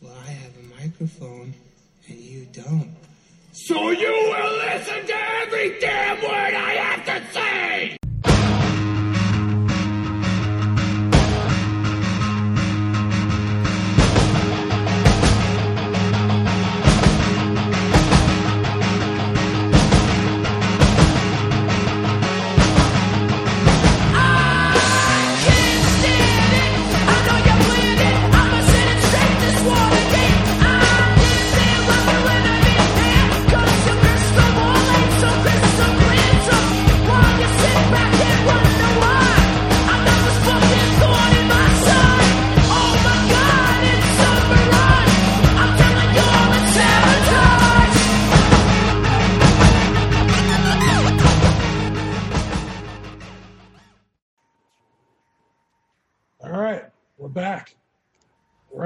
Well, I have a microphone and you don't. So you will listen to every damn word I have to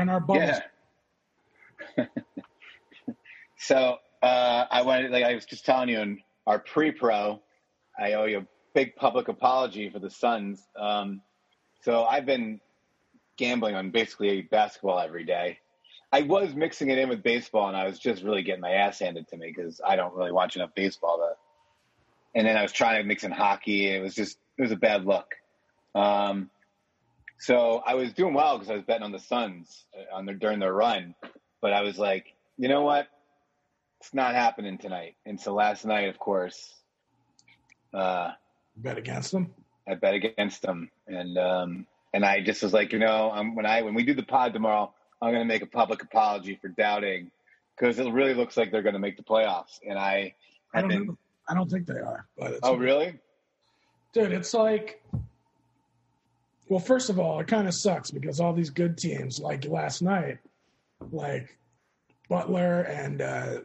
in our bubbles. Yeah. so uh, I wanted, like I was just telling you in our pre-pro, I owe you a big public apology for the Suns. Um, so I've been gambling on basically basketball every day. I was mixing it in with baseball, and I was just really getting my ass handed to me because I don't really watch enough baseball. To, and then I was trying to mix in hockey, it was just it was a bad look. Um, so I was doing well because I was betting on the Suns uh, on their, during their run, but I was like, you know what? It's not happening tonight. And so last night, of course, uh, Bet against them. I bet against them, and um, and I just was like, you know, um, when I when we do the pod tomorrow, I'm going to make a public apology for doubting because it really looks like they're going to make the playoffs, and I I don't been. I don't think they are. But it's, Oh, really? dude, it's like. Well, first of all, it kind of sucks because all these good teams, like last night, like Butler and uh,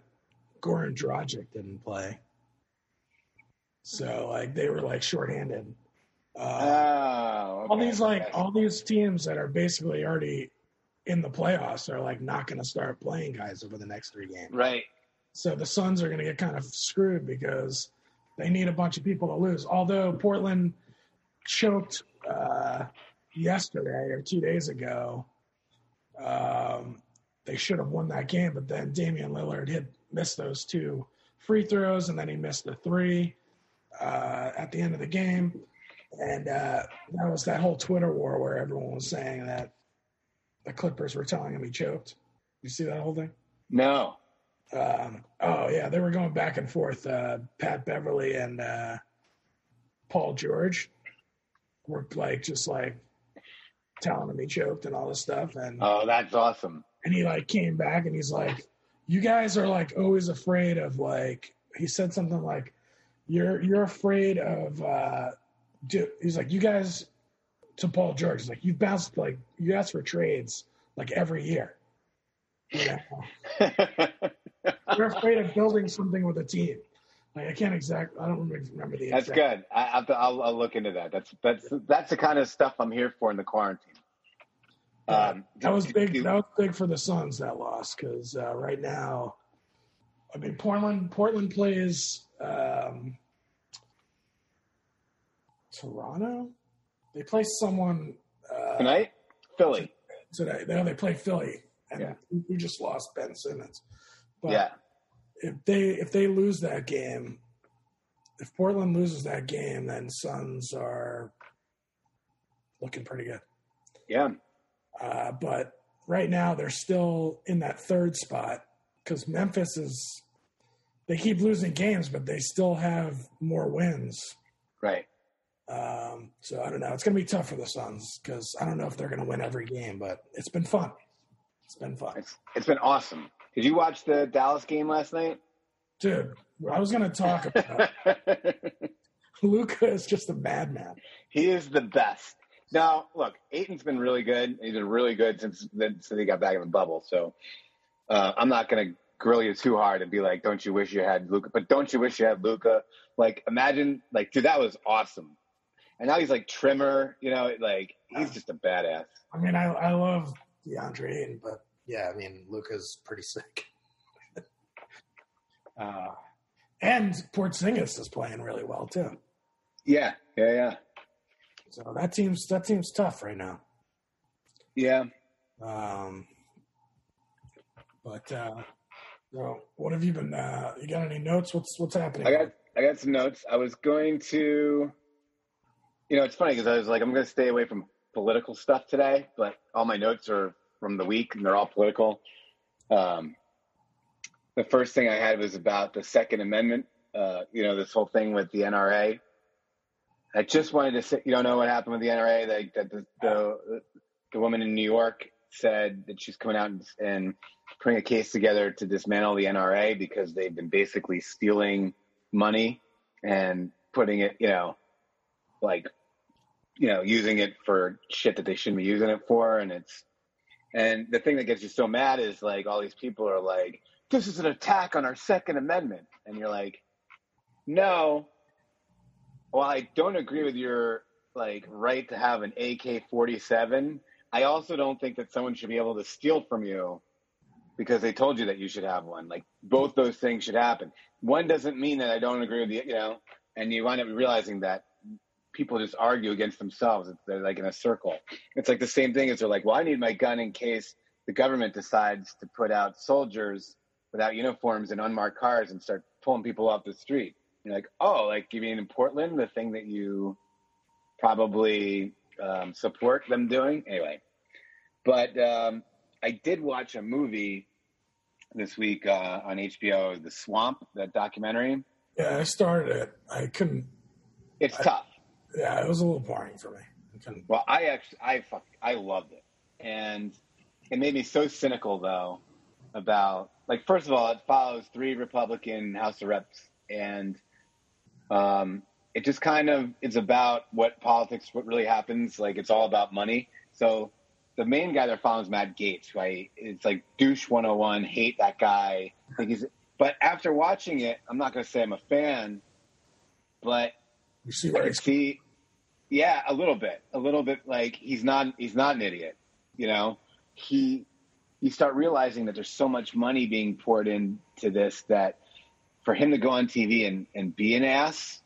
Goran Dragic didn't play, so like they were like shorthanded. Uh, Oh, all these like all these teams that are basically already in the playoffs are like not going to start playing guys over the next three games. right. So the Suns are going to get kind of screwed because they need a bunch of people to lose. Although Portland choked uh, yesterday or two days ago, um, they should have won that game. But then Damian Lillard had missed those two free throws, and then he missed the three uh, at the end of the game. And uh, that was that whole Twitter war where everyone was saying that the Clippers were telling him he choked. You see that whole thing? No. Um, oh yeah, they were going back and forth. Uh, Pat Beverley and uh, Paul George were like just like telling him he choked and all this stuff, and Oh, that's awesome. and he like came back and he's like, "You guys are like always afraid of like." He said something like, "You're you're afraid of." Uh, do, he's like, "You guys." To Paul George, he's like, "You bounced like you ask for trades like every year." You know? You're afraid of building something with a team. Like I can't exact. I don't remember the. That's exact- good. I, I'll, I'll, look into that. That's that's that's the kind of stuff I'm here for in the quarantine. Um, That was big. That was big for the Suns that loss because uh, right now, I mean Portland. Portland plays um, Toronto. They play someone uh, tonight, Philly. today. They they play Philly, and Yeah. we- we just lost Ben Simmons. But yeah, if they if they lose that game, if Portland loses that game, then Suns are looking pretty good. yeah, Uh, but right now they're still in that third spot because Memphis is they keep losing games, but they still have more wins. right. Um, so I don't know. It's going to be tough for the Suns because I don't know if they're going to win every game, but it's been fun. It's been fun, It's it's been awesome. Did you watch the Dallas game last night? dude. I was going to talk about Luka is just a madman. he is the best. Now, look, Ayton's been really good. He's been really good since since he got back in the bubble. So uh, I'm not going to grill you too hard and be like, "Don't you wish you had Luka?" But don't you wish you had Luka? Like, imagine, like, dude, that was awesome. And now he's like trimmer, you know, like he's just a badass. I mean, I I love DeAndre Ayton, but yeah, I mean, Luka's pretty sick. uh, and Porzingis is playing really well too. Yeah, yeah, yeah, So that team's that team's tough right now. yeah. Um, But uh, well, what have you been? Uh, you got any notes? What's what's happening? I got I got some notes. I was going to, you know, it's funny because I was like, I'm going to stay away from political stuff today, but all my notes are from the week and they're all political. Um, the first thing I had was about the Second Amendment. Uh, you know, this whole thing with the NRA. I just wanted to say, you don't know what happened with the NRA? That, the, the, the woman in New York said that she's coming out and, and putting a case together to dismantle the NRA because they've been basically stealing money and putting it, you know, like, you know, using it for shit that they shouldn't be using it for. And it's, and the thing that gets you so mad is like all these people are like, this is an attack on our Second Amendment. And you're like, no. Well, I don't agree with your like right to have an AK 47. I also don't think that someone should be able to steal from you because they told you that you should have one. Like both those things should happen. One doesn't mean that I don't agree with you, you know, and you wind up realizing that people just argue against themselves. They're like in a circle. It's like the same thing as they're like, well, I need my gun in case the government decides to put out soldiers without uniforms and unmarked cars and start pulling people off the street. You're like, oh, like you mean in Portland, the thing that you probably um, support them doing? Anyway, but um, I did watch a movie this week uh, on HBO, The Swamp, that documentary. Yeah, I started it. I couldn't. It's I, tough. Yeah, it was a little boring for me. I well, I actually, I fuck, I loved it, and it made me so cynical though about like first of all, it follows three Republican House of Reps, and um, it just kind of is about what politics, what really happens. Like it's all about money. So the main guy they're following is Matt who I it's like douche 101, hate that guy. Think he's but after watching it, I'm not gonna say I'm a fan, but you see where I see yeah, a little bit. A little bit like he's not he's not an idiot. You know? He you start realizing that there's so much money being poured into this that for him to go on TV and, and be an ass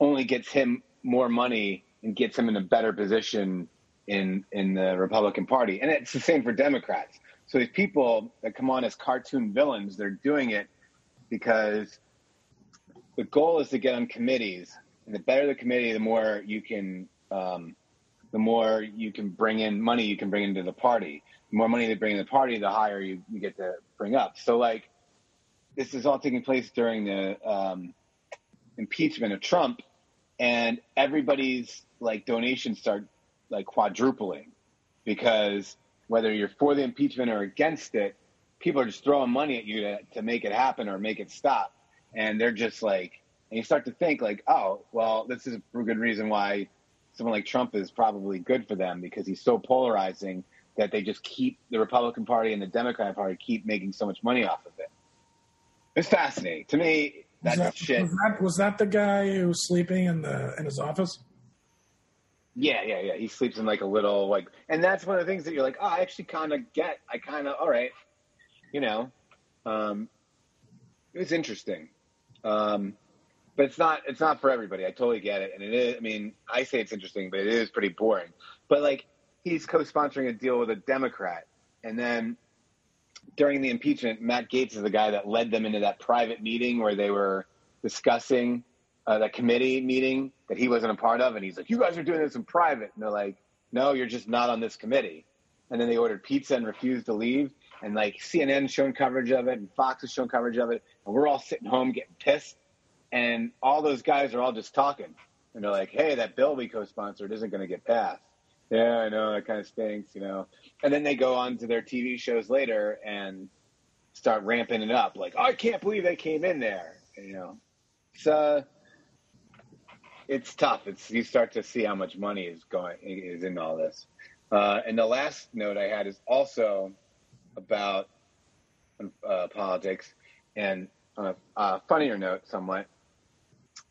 only gets him more money and gets him in a better position in in the Republican Party, and it's the same for Democrats. So these people that come on as cartoon villains, they're doing it because the goal is to get on committees, the better the committee, the more you can, um, the more you can bring in money you can bring into the party. The more money they bring in the party, the higher you, you get to bring up. So like, this is all taking place during the um, impeachment of Trump, and everybody's like donations start like quadrupling because whether you're for the impeachment or against it, people are just throwing money at you to, to make it happen or make it stop. And they're just like, and you start to think like, oh, well, this is a good reason why someone like Trump is probably good for them because he's so polarizing that they just keep the Republican Party and the Democratic Party keep making so much money off of it. It's fascinating to me. That's was that, shit. Was that, was that the guy who was sleeping in the in his office? Yeah, yeah, yeah. He sleeps in like a little like, and that's one of the things that you're like, oh, I actually kind of get. I kind of, all right, you know, um, it was interesting, um, but it's not. It's not for everybody. I totally get it, and it is. I mean, I say it's interesting, but it is pretty boring. But like, he's co-sponsoring a deal with a Democrat, and then during the impeachment, Matt Gaetz is the guy that led them into that private meeting where they were discussing uh, that committee meeting that he wasn't a part of, and he's like, "You guys are doing this in private," and they're like, "No, you're just not on this committee." And then they ordered pizza and refused to leave, and like CNN shown coverage of it, and Fox has shown coverage of it, and we're all sitting home getting pissed, and all those guys are all just talking, and they're like, "Hey, that bill we co-sponsored isn't going to get passed." Yeah, I know that kind of stinks, you know. And then they go on to their TV shows later and start ramping it up, like, "I can't believe they came in there," you know. Uh, it's tough. It's you start to see how much money is going is in all this. Uh, and the last note I had is also about uh, politics, and on a uh, funnier note, somewhat.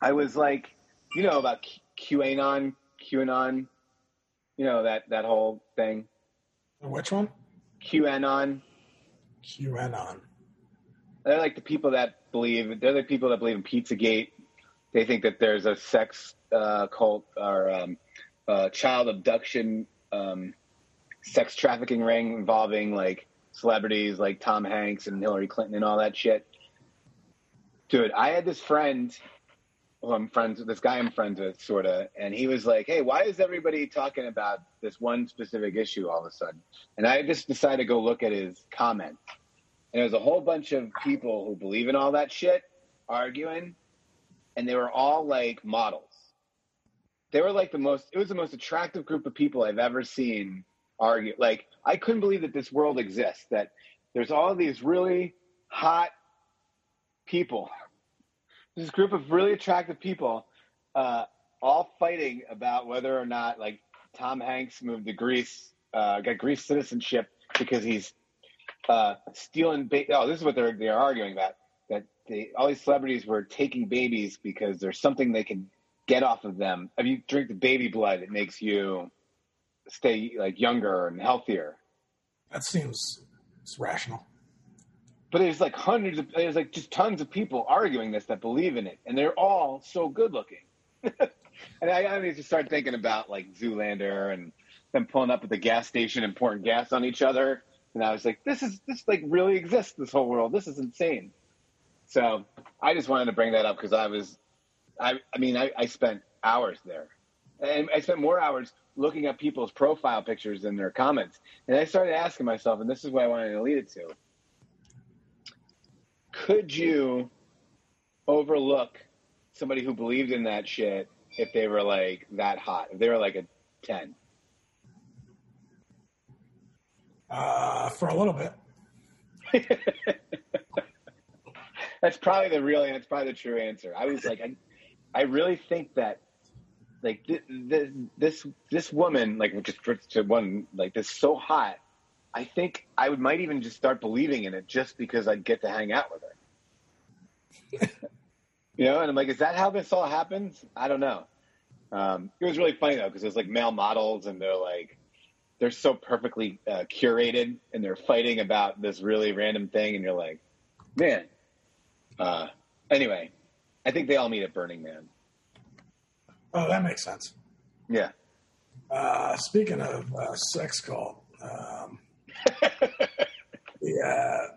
I was like, you know, about QAnon, QAnon, you know that that whole thing. Which one? QAnon. QAnon. They're like the people that believe. They're the people that believe in PizzaGate they think that there's a sex uh, cult or um, uh, child abduction, um, sex trafficking ring involving like celebrities like Tom Hanks and Hillary Clinton and all that shit. Dude, I had this friend who I'm friends with, this guy I'm friends with, sort of, and he was like, "Hey, why is everybody talking about this one specific issue all of a sudden?" And I just decided to go look at his comments, and there's a whole bunch of people who believe in all that shit arguing, and they were all like models. They were like the most. It was the most attractive group of people I've ever seen argue. Like I couldn't believe that this world exists. That there's all these really hot people this group of really attractive people, uh, all fighting about whether or not like Tom Hanks moved to Greece, uh, got Greece citizenship because he's uh, stealing. Ba- oh, this is what they're they're arguing about that they, all these celebrities were taking babies because there's something they can get off of them. If you drink the baby blood, it makes you stay like younger and healthier. That seems it's rational. But there's like hundreds of there's like just tons of people arguing this that believe in it, and they're all so good looking. and I, I need to start thinking about like Zoolander and them pulling up at the gas station and pouring gas on each other. And I was like, this is this like really exists. This whole world. This is insane. So I just wanted to bring that up because I was, I I mean I, I spent hours there, and I spent more hours looking at people's profile pictures and their comments. And I started asking myself, and this is what I wanted to lead it to could you overlook somebody who believed in that shit if they were like that hot? If they were like a 10? Uh, for a little bit. that's probably the real answer, that's probably the true answer. I was like, I, I really think that like this this this woman like just to one like this so hot I think I would might even just start believing in it just because I'd get to hang out with her. you know, and I'm like, is that how this all happens? I don't know. Um, it was really funny though because there's like male models and they're like they're so perfectly uh, curated and they're fighting about this really random thing and you're like, man. Uh, anyway, I think they all meet at Burning Man. Oh, that makes sense. Yeah. Uh, speaking of uh, sex cult, um, the uh,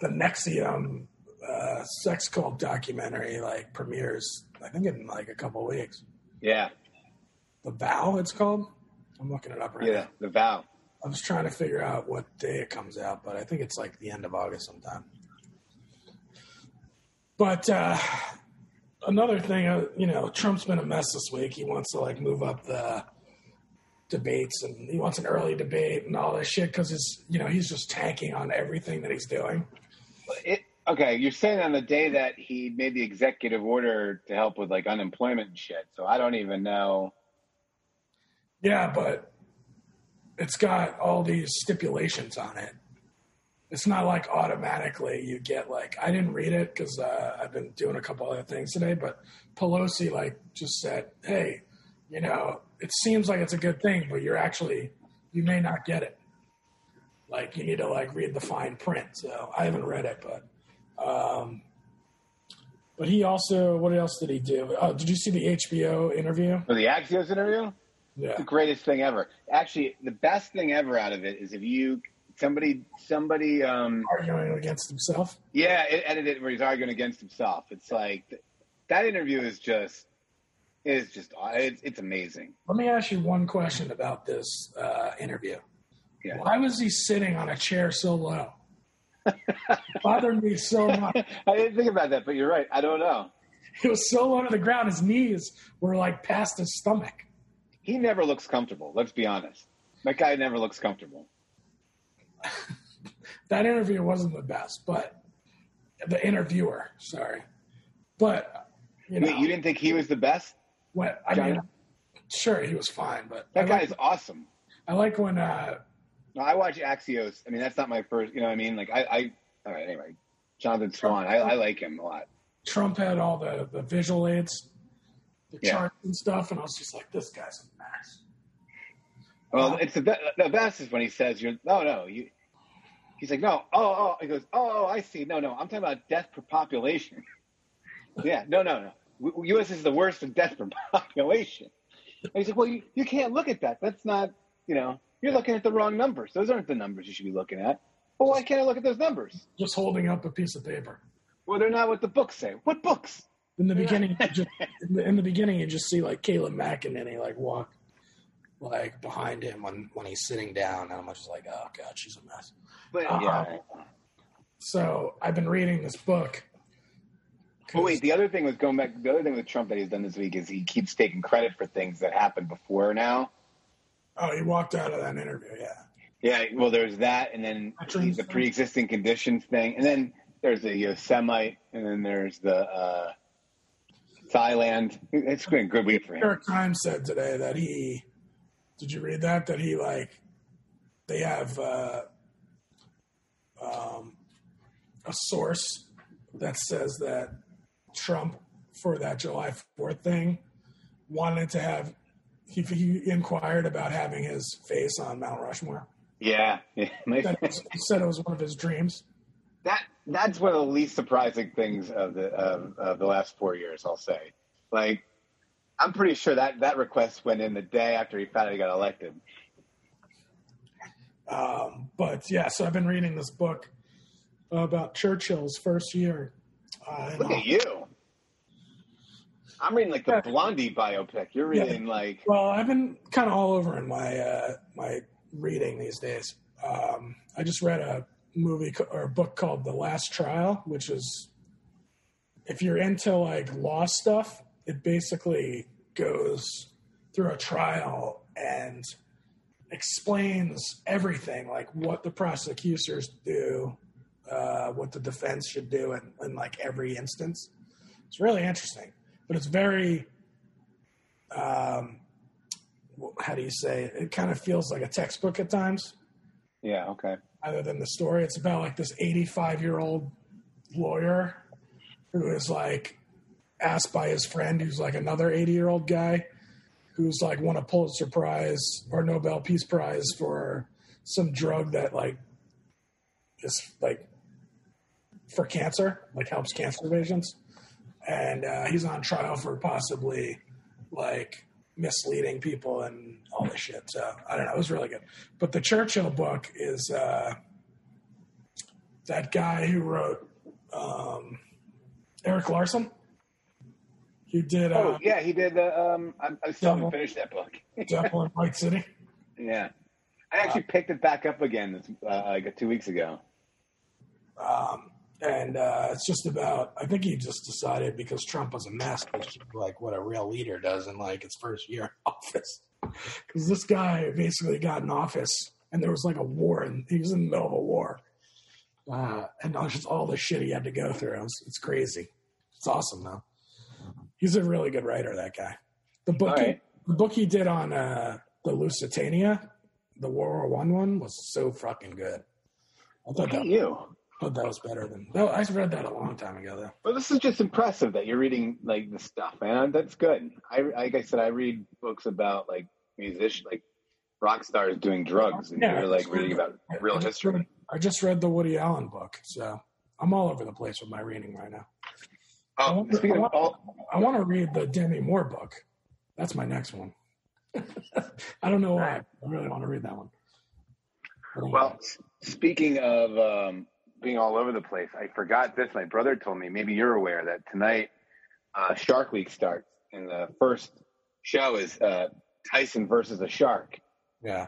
the NXIVM uh, sex cult documentary like premieres, I think in like a couple weeks. Yeah. The Vow, it's called. I'm looking it up right Yeah, now. Yeah, The vow. I was trying to figure out what day it comes out, but I think it's like the end of August sometime. But uh, another thing, uh, you know, Trump's been a mess this week. He wants to like move up the debates and he wants an early debate and all this shit because it's you know, he's just tanking on everything that he's doing. It, okay, you're saying on the day that he made the executive order to help with like unemployment and shit. So I don't even know. Yeah, but it's got all these stipulations on it. It's not like automatically you get like I didn't read it because uh, I've been doing a couple other things today. But Pelosi like just said, "Hey, you know, it seems like it's a good thing, but you're actually you may not get it. Like you need to like read the fine print." So I haven't read it, but um, but he also what else did he do? Oh, did you see the HBO interview? For the Axios interview, Yeah. the greatest thing ever. Actually, the best thing ever out of it is if you somebody somebody um arguing against himself. yeah it edited where he's arguing against himself. It's like that interview is just is just it's, it's amazing. Let me ask you one question about this uh, interview. Yeah. Why was he sitting on a chair so low? It bothered me so much. I didn't think about that, but you're right. I don't know. He was so low to the ground, his knees were like past his stomach. He never looks comfortable. Let's be honest. That guy never looks comfortable. That interview wasn't the best, but the interviewer, sorry. But, you know, Wait, you didn't think he was the best? What, I Johnny? mean, sure, he was fine, but That I guy like, is awesome. I like when, uh, No, I watch Axios. I mean, that's not my first. You know what I mean? Like, I. I all right. Anyway, Jonathan Swan. I, I like him a lot. Trump had all the, the visual aids, the Yeah. charts and stuff, and I was just like, this guy's a mess. Well, it's the be- the best is when he says, "You're no, no." You, he's like, "No, oh, oh." He goes, "Oh, oh, I see. No, no. I'm talking about death per population." yeah, no, no, no. U.S. is the worst in death per population. And he's like, "Well, you, you can't look at that. That's not. You know, you're looking at the wrong numbers. Those aren't the numbers you should be looking at." Well, why can't I look at those numbers? just holding up a piece of paper. Well, they're not what the books say. What books? In the beginning, just, in, the, in the beginning, you just see like Kayleigh McEnany like walk like behind him when when he's sitting down, and I'm just like, oh god, she's a mess. But Uh-uh. yeah. So I've been reading this book. Oh wait, the other thing was going back. The other thing with Trump that he's done this week is he keeps taking credit for things that happened before now. Oh, he walked out of that interview. Yeah. Yeah, well, there's that, and then the pre-existing conditions thing, and then there's the Yosemite, and then there's the uh, Thailand. It's been a good week for him. New. York Times said today that he. Did you read that? That he like, they have uh, um, a source that says that Trump for that July Fourth thing wanted to have. He, he inquired about having his face on Mount Rushmore. Yeah, yeah. He said, it was one of his dreams. that that's one of the least surprising things of the of, of the last four years. I'll say, like, I'm pretty sure that that request went in the day after he found out he got elected. Um, but yeah, so I've been reading this book about Churchill's first year. Uh, Look at you. I'm reading like the Yeah. Blondie biopic. You're Yeah. reading like Well, I've been kind of all over in my uh, my reading these days. Um, I just read a movie co- or a book called The Last Trial, which is if you're into like law stuff, it basically goes through a trial and explains everything, like what the prosecutors do, uh, what the defense should do in, in like every instance. It's really interesting, but it's very um, how do you say it? It kind of feels like a textbook at times, yeah, okay. other than the story. It's about like this 85 year old lawyer who is like asked by his friend, who's like another 80 year old guy, who's like won a Pulitzer Prize or Nobel Peace Prize for some drug that like is like for cancer, like helps cancer patients. And uh, he's on trial for possibly like misleading people and all this shit. So I don't know. It was really good. But the Churchill book is uh, that guy who wrote um, Erik Larson. He did Oh uh, yeah, he did. The, um, I, I still haven't finished that book. Devil in White City. yeah, I actually picked it back up again this, uh, like two weeks ago. Um, and uh, it's just about, I think he just decided because Trump was a mess, which like what a real leader does in like his first year in office. Because this guy basically got in office and there was like a war and he was in the middle of a war. Uh, and all- just all the shit he had to go through. It was, it's crazy. It's awesome though. He's a really good writer, that guy. The book, All he, right. the book he did on uh, the Lusitania, the World War One one, was so fucking good. I thought Look that at you. Thought that was better than. No, I read that a long time ago, though. Well, this is just impressive that you're reading like the stuff, man. That's good. I like I said, I read books about like musicians, like rock stars doing drugs, and Yeah, you're like reading about real I history. read- I just read the Woody Allen book, so I'm all over the place with my reading right now. Oh, speaking of all, I want to read the Demi Moore book. That's my next one. I don't know why. I really want to read that one. Well, speaking of um, being all over the place, I forgot this. My brother told me. Maybe you're aware that tonight uh, Shark Week starts, and the first show is uh, Tyson versus a shark. yeah,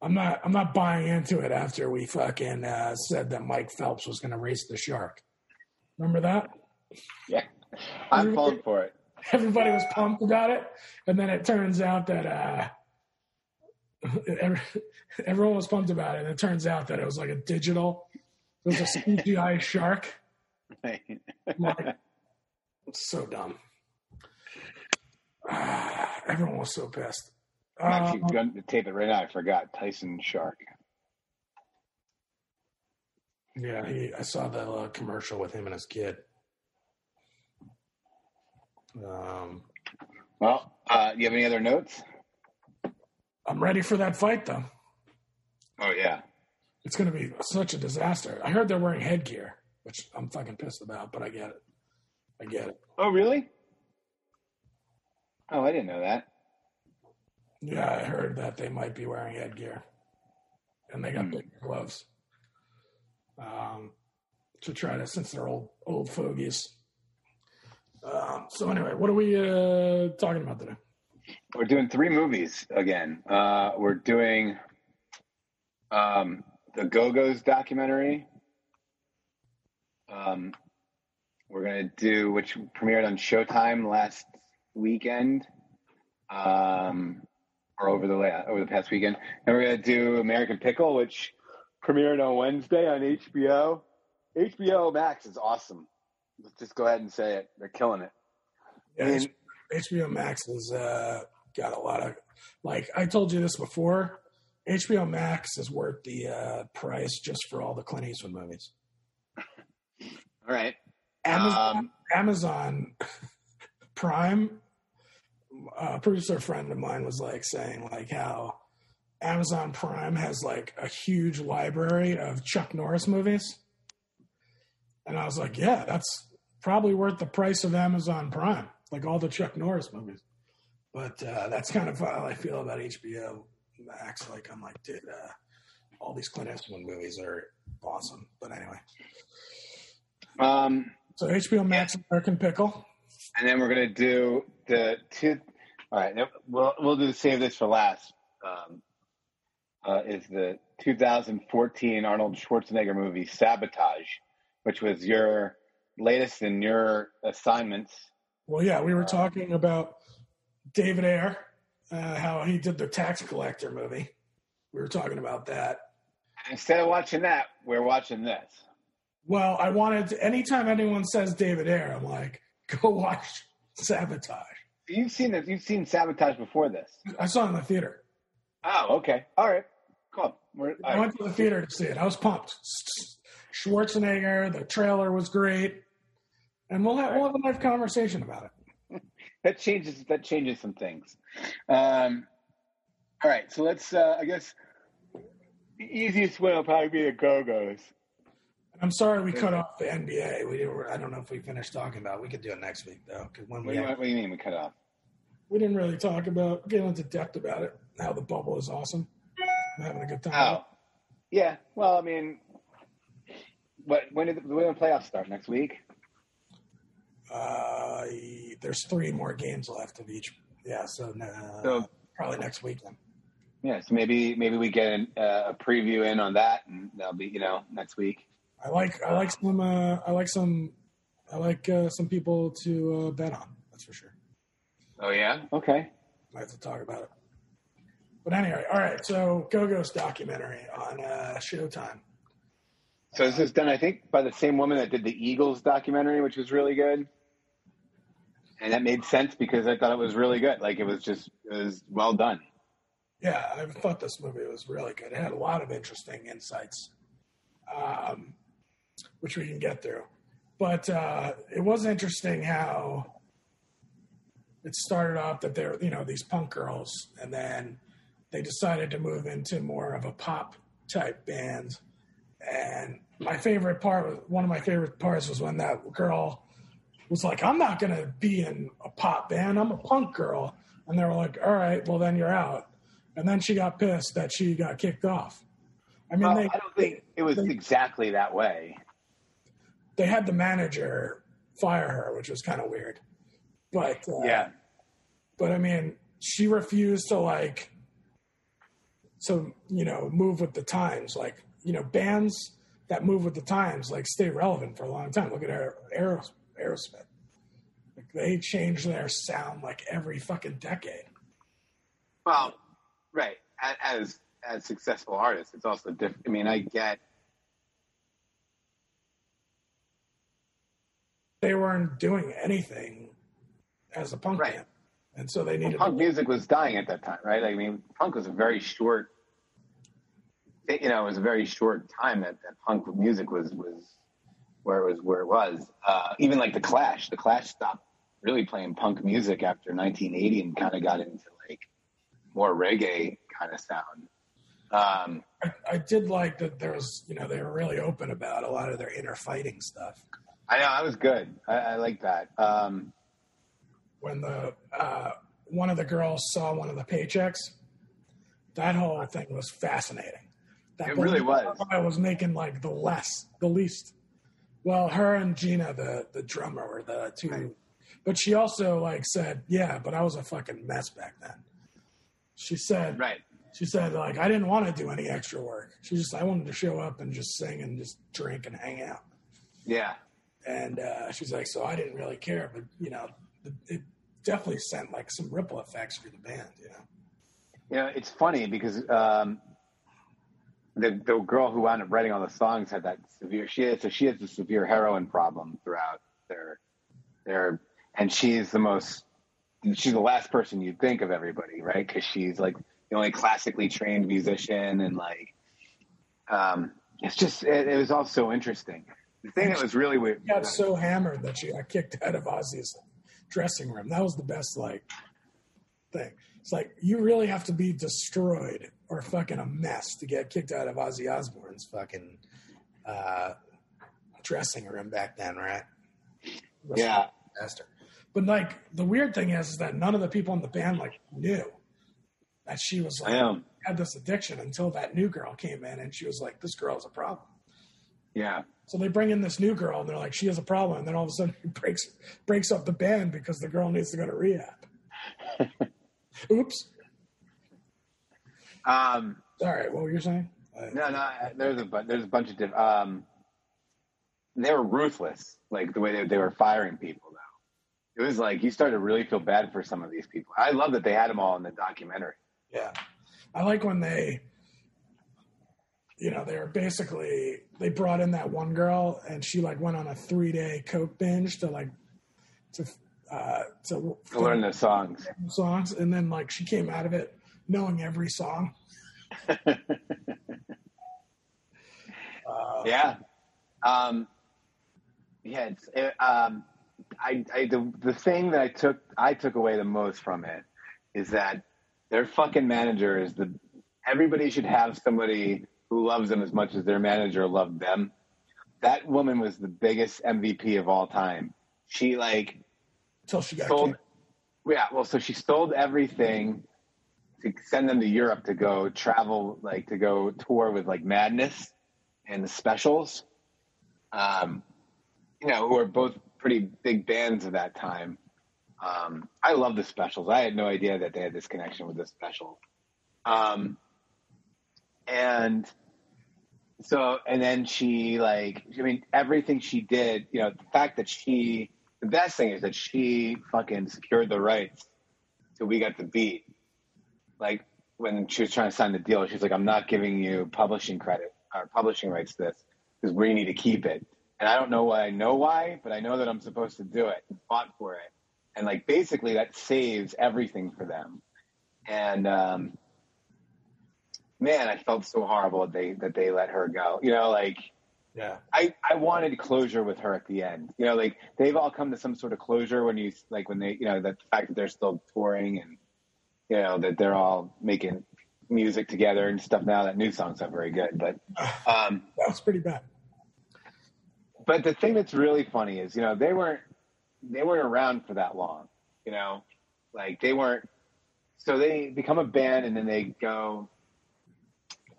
I'm not. I'm not buying into it after we fucking uh, said that Mike Phelps was going to race the shark. Remember that? Yeah, I'm falling for it. everybody was pumped about it, and then it turns out that uh, everyone was pumped about it, and it turns out that it was like a digital, was a CGI shark. Like, so dumb. Ah, everyone was so pissed. I'm actually Uh, going to tape it right now. I forgot Tyson Shark. yeah, he, I saw the uh, commercial with him and his kid. Um, Well, uh, you have any other notes? I'm ready for that fight, though. Oh yeah. It's going to be such a disaster. I heard they're wearing headgear, which I'm fucking pissed about, but I get it. I get it. Oh really? Oh, I didn't know that. Yeah, I heard that they might be wearing headgear, and they got Hmm. big gloves. um, to try to since they're old old fogies. Um, so anyway, what are we uh, talking about today? We're doing three movies again. Uh, we're doing um, the Go Go's documentary. Um, we're gonna do which premiered on Showtime last weekend, um, or over the la- over the past weekend, and we're gonna do American Pickle, which premiered on Wednesday on HBO. HBO Max is awesome. Let's just go ahead and say it; they're killing it. Yeah, I mean- HBO Max has uh, got a lot of like I told you this before. HBO Max is worth the uh, price just for all the Clint Eastwood movies. All right. Amazon, Um, Amazon Prime, a producer friend of mine was like saying like how Amazon Prime has like a huge library of Chuck Norris movies, and I was like, yeah, that's probably worth the price of Amazon Prime, like all the Chuck Norris movies. But uh, that's kind of how I feel about HBO Max. Like I'm like, dude, uh, all these Clint Eastwood movies are awesome. But anyway, um, so HBO Max American Pickle. and then we're gonna do the two. All right, we'll we'll do the save this for last. Um, uh, is the 2014 Arnold Schwarzenegger movie Sabotage, which was your latest in your assignments. Well, yeah, we were talking about David Ayer, uh, how he did the tax collector movie. We were talking about that. Instead of watching that, we're watching this. Well, I wanted to, anytime anyone says David Ayer, I'm like, go watch Sabotage. You've seen this. You've seen Sabotage before this. I saw it in the theater. Oh, okay. All right. Cool. We're, I right. went to the theater to see it. I was pumped. Schwarzenegger, the trailer was great, and we'll have, we'll have a nice conversation about it. That changes that changes some things. Um, all right, so let's. Uh, I guess the easiest way will probably be the Go Go's. I'm sorry we cut off the NBA. We didn't, I don't know if we finished talking about. it. We could do it next week though, because when What we do, you, have what do you mean we cut off? we didn't really talk about get into depth about it. How the bubble is awesome. I'm having a good time. Oh, yeah. Well, I mean, what when did the, when do the playoffs start next week? Uh, there's three more games left of each. Yeah, so, uh, So- probably next week then. Yeah, so maybe maybe we get an, uh, a preview in on that, and that'll be you know next week. I like I like some uh, I like some I like uh, some people to uh, bet on. That's for sure. Oh yeah. Okay. I have to talk about it. But anyway, all right. So Go Go's documentary on uh, Showtime. So this is done, I think, by the same woman that did the Eagles documentary, which was really good. And that made sense because I thought it was really good. Like it was just it was well done. Yeah, I thought this movie was really good. It had a lot of interesting insights, um, which we can get through. But uh, it was interesting how it started off that they're, you know, these punk girls, and then they decided to move into more of a pop type band. And my favorite part, was, one of my favorite parts, was when that girl was like, "I'm not going to be in a pop band. I'm a punk girl." And they were like, "All right, well then you're out." And then she got pissed that she got kicked off. I mean, they I don't think it was exactly that way. they had the manager fire her, which was kind of weird. But uh, Yeah. but I mean, she refused to like, so you know, move with the times. Like you know, bands that move with the times like stay relevant for a long time. Look at Aer- Aeros- Aerosmith. Like, they change their sound like every fucking decade. Well, right. As as successful artists, it's also different. I mean, I get They weren't doing anything as a punk Right. band, and so they needed. punk music was dying at that time, right? I mean, punk was a very short. You know, it was a very short time that, that punk music was was where it was where it was. Uh, even like the Clash, the Clash stopped really playing punk music after 1980 and kind of got into like more reggae kind of sound. Um, I, I did like that there was, you know, they were really open about a lot of their inner fighting stuff. I know I was good. I, I like that. Um, When the uh, one of the girls saw one of the paychecks, that whole thing was fascinating. That It really was. Carlisle was making like the less, the least. Well, her and Gina, the the drummer, were the two. But she also like said, "Yeah, but I was a fucking mess back then." She said, Right. she said like I didn't want to do any extra work. She just I wanted to show up and just sing and just drink and hang out. Yeah. And uh, she's like, so I didn't really care, but you know, it, it definitely sent like some ripple effects through the band. You know, You know, it's funny because um, the the girl who wound up writing all the songs had that severe. She so she has a severe heroin problem throughout their their, and she's the most. She's the last person you'd think of everybody, right? Because she's like the only classically trained musician, and like, um, it's just it, it was all so interesting. The thing that was really weird. got so hammered that she got kicked out of Ozzy's dressing room. That was the best like thing. It's like you really have to be destroyed or fucking a mess to get kicked out of Ozzy Osbourne's fucking uh, dressing room back then, right? Yeah. disaster. But like the weird thing is, is that none of the people in the band like knew that she was I like had this addiction until that new girl came in and she was like, "This girl is a problem." Yeah. So they bring in this new girl and they're like, "She has a problem," and then all of a sudden it breaks breaks up the band because the girl needs to go to rehab. Oops. Um, Sorry, what were you saying? No, no. There's a bu- there's a bunch of different. Um, they were ruthless, like the way they, they were firing people. Though it was like you started to really feel bad for some of these people. I love that they had them all in the documentary. Yeah. I like when they, you know, they were basically, they brought in that one girl and she like went on a three day Coke binge to like, to, uh, learn the songs. songs. And then like she came out of it knowing every song. Uh, Yeah. Um, yeah. It's, it, um, I, I the the thing that I took I took away the most from it is that their fucking manager is the everybody should have somebody who loves them as much as their manager loved them. That woman was the biggest MVP of all time. She like Until she got sold yeah well so she sold everything to send them to europe to go travel like to go tour with like madness and the specials. Um you know who are both pretty big bands of that time. Um i love the specials. I had no idea that they had this connection with the specials um and so and then she like i mean everything she did you know the fact that she the best thing is that she fucking secured the rights so we got the beat. Like when she was trying to sign the deal she's like i'm not giving you publishing credit or publishing rights to this because we need to keep it. And i don't know why i know why but i know that i'm supposed to do it and fought for it. And like basically that saves everything for them. And um man i felt so horrible that they that they let her go. You know like Yeah. I, I wanted closure with her at the end. You know, like they've all come to some sort of closure when you like when they you know the fact that they're still touring and you know that they're all making music together and stuff now. That new song's not very good, but um, That was pretty bad. but the thing that's really funny is you know they weren't they weren't around for that long. You know, like they weren't. So they become a band and then they go.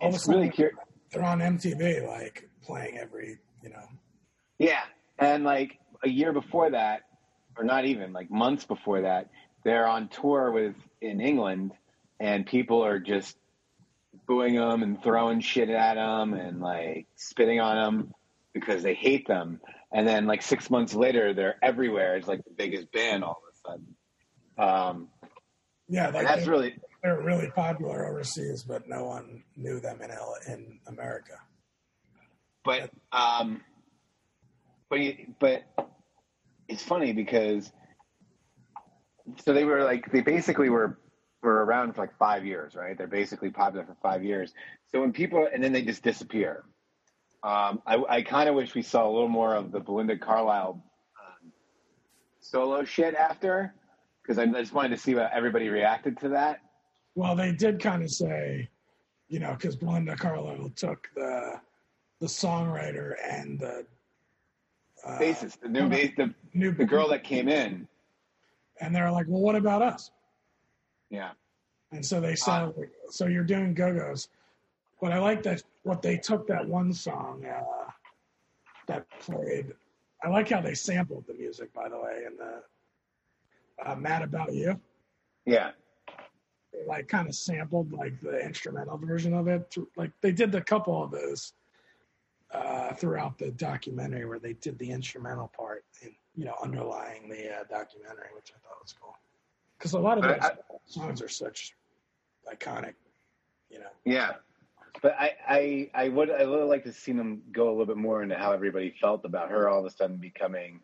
It's really curious. they're on MTV, like playing every, you know. Yeah. And like a year before that, or not even like months before that, they're on tour with in England and people are just booing them and throwing shit at them and like spitting on them because they hate them. And then like six months later, they're everywhere. It's like the biggest band all of a sudden. Um, Yeah, like that's they, really, they're really popular overseas, but no one knew them in L- in America. But um, but but it's funny because so they were like they basically were were around for like five years, right? They're basically popular for five years. So when people and then they just disappear. Um, I, I kind of wish we saw a little more of the Belinda Carlisle um, solo shit after because I just wanted to see how everybody reacted to that. Well, they did kind of say, you know, because Belinda Carlisle took the the songwriter and the uh, Basis, the new bass, the, new the girl that came in, and they're like, well, what about us? yeah. And so they said, Ah. so you're doing Go Go's. But I like that what they took that one song uh, that played. I like how they sampled the music, by the way, in the uh, "Mad About You." Yeah. They like kind of sampled like the instrumental version of it. through- Like they did a couple of those uh, throughout the documentary where they did the instrumental part and you know underlying the uh, documentary, which I thought was cool. Because a lot of those I- songs are such iconic, you know. Yeah. But I, I, I would, I would like to see them go a little bit more into how everybody felt about her all of a sudden becoming.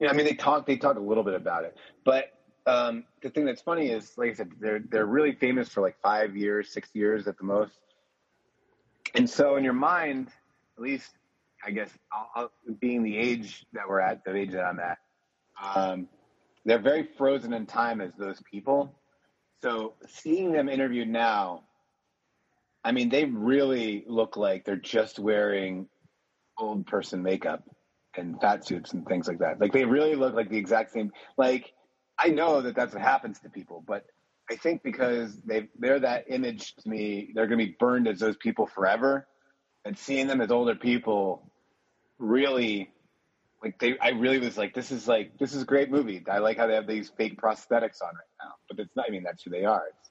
You know, I mean, they talk, they talk a little bit about it, but um, the thing that's funny is, like I said, they're they're really famous for like five years, six years at the most. And so, in your mind, at least, I guess, I'll, I'll, being the age that we're at, the age that I'm at, um, they're very frozen in time as those people. So, seeing them interviewed now, I mean, they really look like they're just wearing old person makeup and fat suits and things like that. Like they really look like the exact same. Like I know that that's what happens to people, but I think because they they're that image to me, they're going to be burned as those people forever. And seeing them as older people, really, like they, I really was like, this is like this is a great movie. I like how they have these fake prosthetics on right now, but it's not. I mean, that's who they are. It's,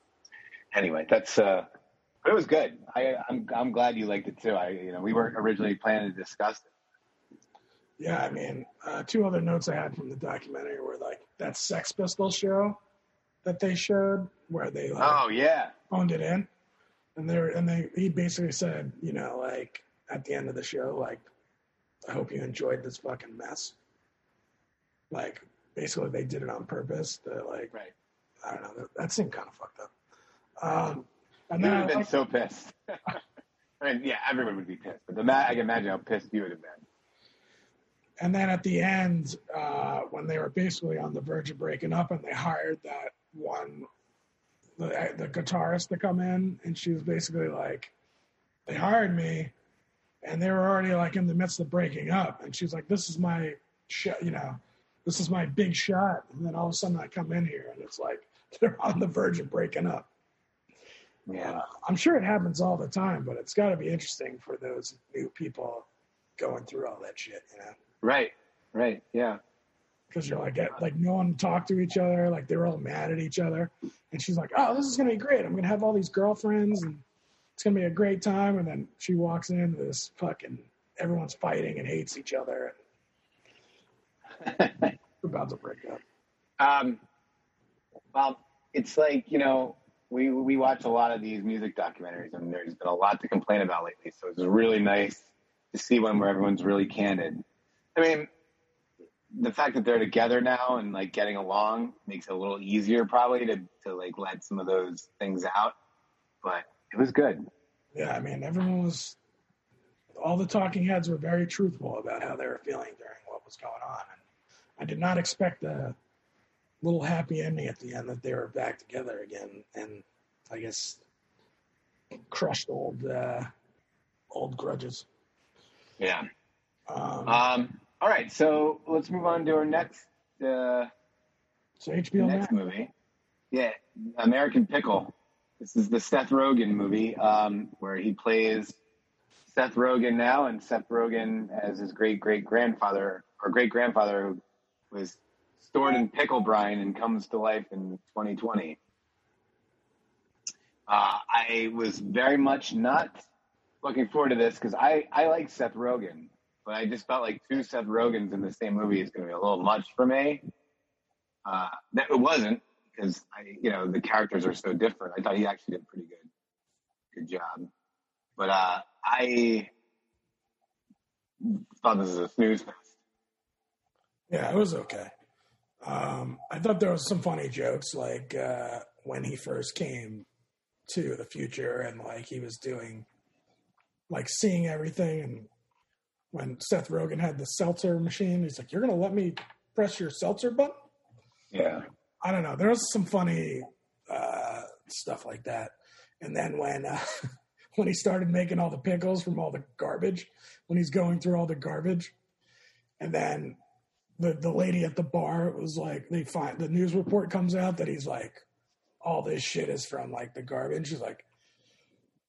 anyway, that's. uh it was good. I, I'm I'm glad you liked it too. I you know we weren't originally planning to discuss it. Yeah, I mean, uh, two other notes I had from the documentary were like that Sex Pistols show that they showed, where they like Oh yeah, phoned it in, and they and they he basically said, you know, like at the end of the show, like, I hope you enjoyed this fucking mess. Like, basically, they did it on purpose. To like, right. I don't know, that, that seemed kind of fucked up. Um, and You would have I, been so pissed. I mean, yeah, everyone would be pissed, but the ma- I can imagine how pissed you would have been. And then at the end, uh, when they were basically on the verge of breaking up, and they hired that one, the, the guitarist to come in, and she was basically like, they hired me, and they were already like in the midst of breaking up, and she's like, this is my shot, you know, this is my big shot, and then all of a sudden I come in here, and it's like they're on the verge of breaking up. Yeah, Uh, I'm sure it happens all the time, but it's got to be interesting for those new people going through all that shit, you know. right, right, yeah, because you're like like no one talked to each other like they were all mad at each other. And she's like oh this is gonna be great. I'm gonna have all these girlfriends and it's gonna be a great time. And then she walks in this fucking everyone's fighting and hates each other. About to break up. Um, well, it's like you know we we watch a lot of these music documentaries, and there's been a lot to complain about lately. So it's really nice to see one where everyone's really candid. I mean, the fact that they're together now and like getting along makes it a little easier probably to to like let some of those things out. But it was good. yeah i mean everyone was all the talking heads were very truthful about how they were feeling during what was going on and i did not expect a little happy ending at the end that they were back together again and i guess crushed old uh old grudges Yeah. um, Um. All right. So let's move on to our next. Uh, so hbo next Max, movie. Yeah, American Pickle. This is the Seth Rogen movie um, where he plays Seth Rogen now, and Seth Rogen as his great great grandfather or great grandfather who was stored in pickle brine and comes to life in 2020. Uh, I was very much not looking forward to this because I, I like Seth Rogen, but I just felt like two Seth Rogens in the same movie is going to be a little much for me. Uh, that it wasn't because I, you know, the characters are so different. I thought he actually did a pretty good, good job. But uh, I thought this was a snooze fest. yeah it was okay um, i thought there was some funny jokes like uh, when he first came to the future and like he was doing like seeing everything and when Seth Rogen had the seltzer machine, he's like, You're gonna let me press your seltzer button? Yeah, I don't know. There was some funny uh, stuff like that. And then when uh, when he started making all the pickles from all the garbage, when he's going through all the garbage, and then the the lady at the bar was like, they find the news report comes out that he's like, all this shit is from like the garbage. She's like,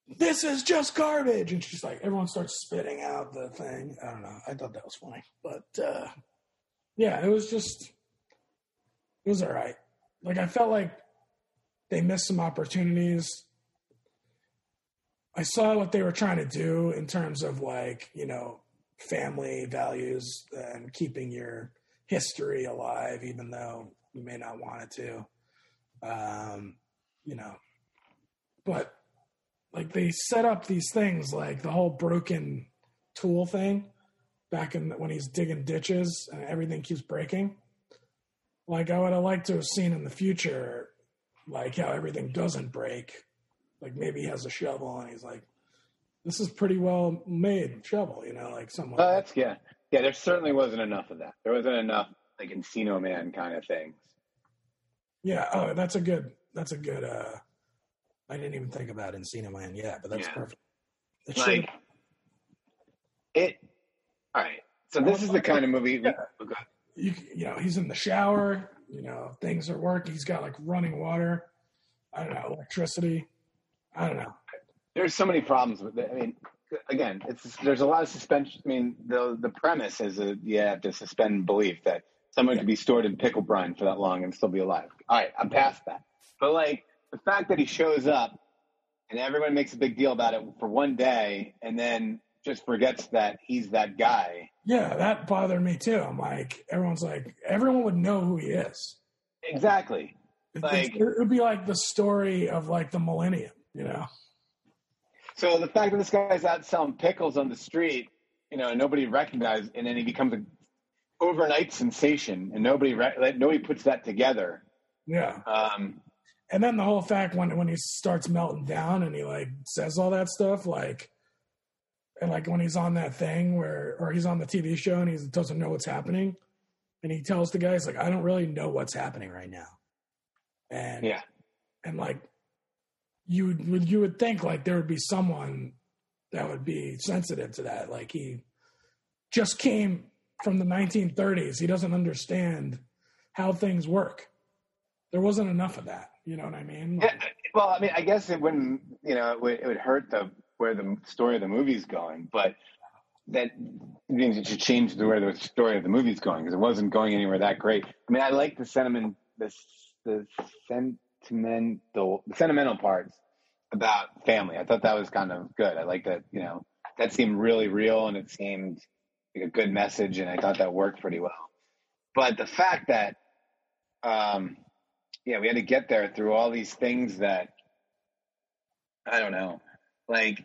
this is just garbage. And she's like, everyone starts spitting out the thing. I don't know. I thought that was funny. But uh, yeah, it was just, it was all right. Like, I felt like they missed some opportunities. I saw what they were trying to do in terms of like, you know, family values and keeping your history alive, even though you may not want it to. Um, you know, but like they set up these things like the whole broken tool thing back in when he's digging ditches and everything keeps breaking. Like I would have liked to have seen in the future, like how everything doesn't break. Like maybe he has a shovel and he's like, "This is pretty well made shovel," you know, like someone. Oh, that's yeah, yeah. There certainly wasn't enough of that. There wasn't enough like Encino Man kind of things. Yeah. Oh, that's a good. That's a good. uh I didn't even think about Encino Man. Yeah, but that's Yeah. perfect. It Like should- it. All right. So this is the kind of movie. We, Yeah. you you know he's in the shower you know things are working he's got like running water i don't know electricity i don't know there's so many problems with it. I mean, again, it's there's a lot of suspension. I mean, the the premise is that you have to suspend belief that someone could be stored in pickle brine for that long and still be alive. All right, I'm past that. But like the fact that he shows up and everyone makes a big deal about it for one day and then just forgets that he's that guy. yeah that bothered me too i'm like everyone's like everyone would know who he is Exactly. It- Like- it would be like the story of like the millennium you know So the fact that this guy's out selling pickles on the street, you know, and nobody recognizes, and then he becomes a overnight sensation, and nobody re- like, nobody puts that together. yeah Um, and then the whole fact when when he starts melting down and he like says all that stuff like and like when he's on that thing where or he's on the tv show and he doesn't know what's happening and he tells the guys like i don't really know what's happening right now. And yeah, and like you would you would think like there would be someone that would be sensitive to that. Like he just came from the 1930s he doesn't understand how things work. There wasn't enough of that you know what i mean yeah. Well, I mean, I guess it wouldn't, you know, it would, it would hurt the where the story of the movie's going, but that means it should change the where the story of the movie's going because it wasn't going anywhere that great. I mean, I like the sentiment, the the sentimental, the sentimental parts about family. I thought that was kind of good. I like that, you know, that seemed really real and it seemed like a good message, and I thought that worked pretty well. But the fact that, um, yeah, we had to get there through all these things that I don't know, like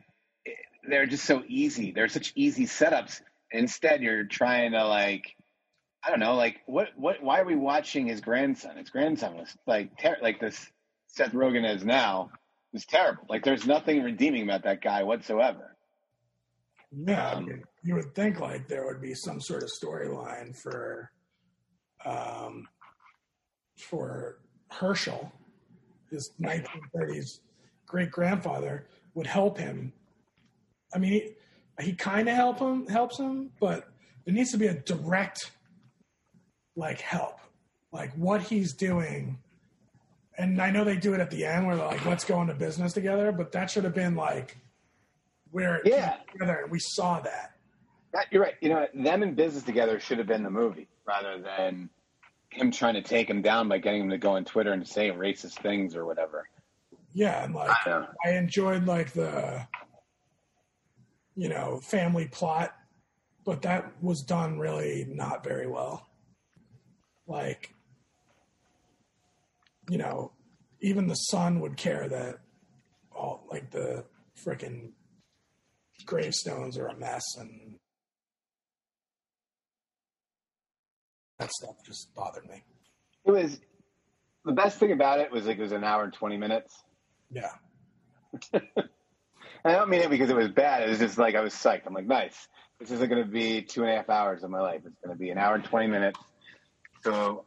they're just so easy. They're such easy setups. Instead, you're trying to like, I don't know, like what, what? Why are we watching his grandson? His grandson was like, ter- like this Seth Rogen is now was terrible. Like, there's nothing redeeming about that guy whatsoever. Yeah, Um, you would think like there would be some sort of storyline for, um, for Herschel, his 1930s great grandfather would help him. I mean, he, he kind of help him, helps him, but there needs to be a direct, like help, like what he's doing. And I know they do it at the end where they're like, let's go into business together, but that should have been like where it Yeah. came together and we saw that. That- You're right. You know, them in business together should have been the movie rather than him trying to take him down by getting him to go on Twitter and say racist things or whatever. Yeah, and like I. I enjoyed like the you know family plot, but that was done really not very well. Like you know, even the son would care that all like the freaking gravestones are a mess and that stuff just bothered me. It was the best thing about it was like it was an hour and twenty minutes. Yeah. I don't mean it because it was bad. It was just like I was psyched. I'm like, nice. This isn't going to be two and a half hours of my life. It's going to be an hour and twenty minutes. So,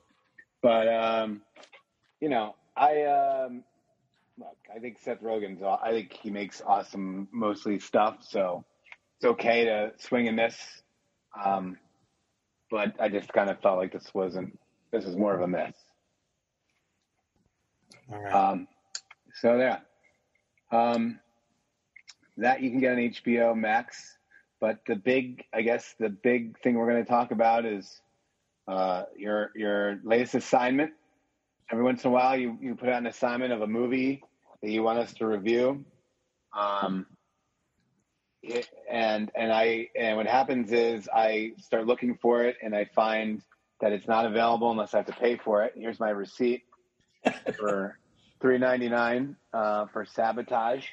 but um, you know, I um, look, I think Seth Rogen's. I think he makes awesome, mostly stuff. So it's okay to swing and miss. Um, but I just kind of felt like this wasn't. This was more of a mess. All right. Um, so yeah. Um, that you can get on HBO Max. But the big, I guess, the big thing we're going to talk about is uh, your your latest assignment. Every once in a while, you you put out an assignment of a movie that you want us to review. Um, it, and and I and what happens is I start looking for it and I find that it's not available unless I have to pay for it. Here's my receipt for three ninety nine uh, for sabotage.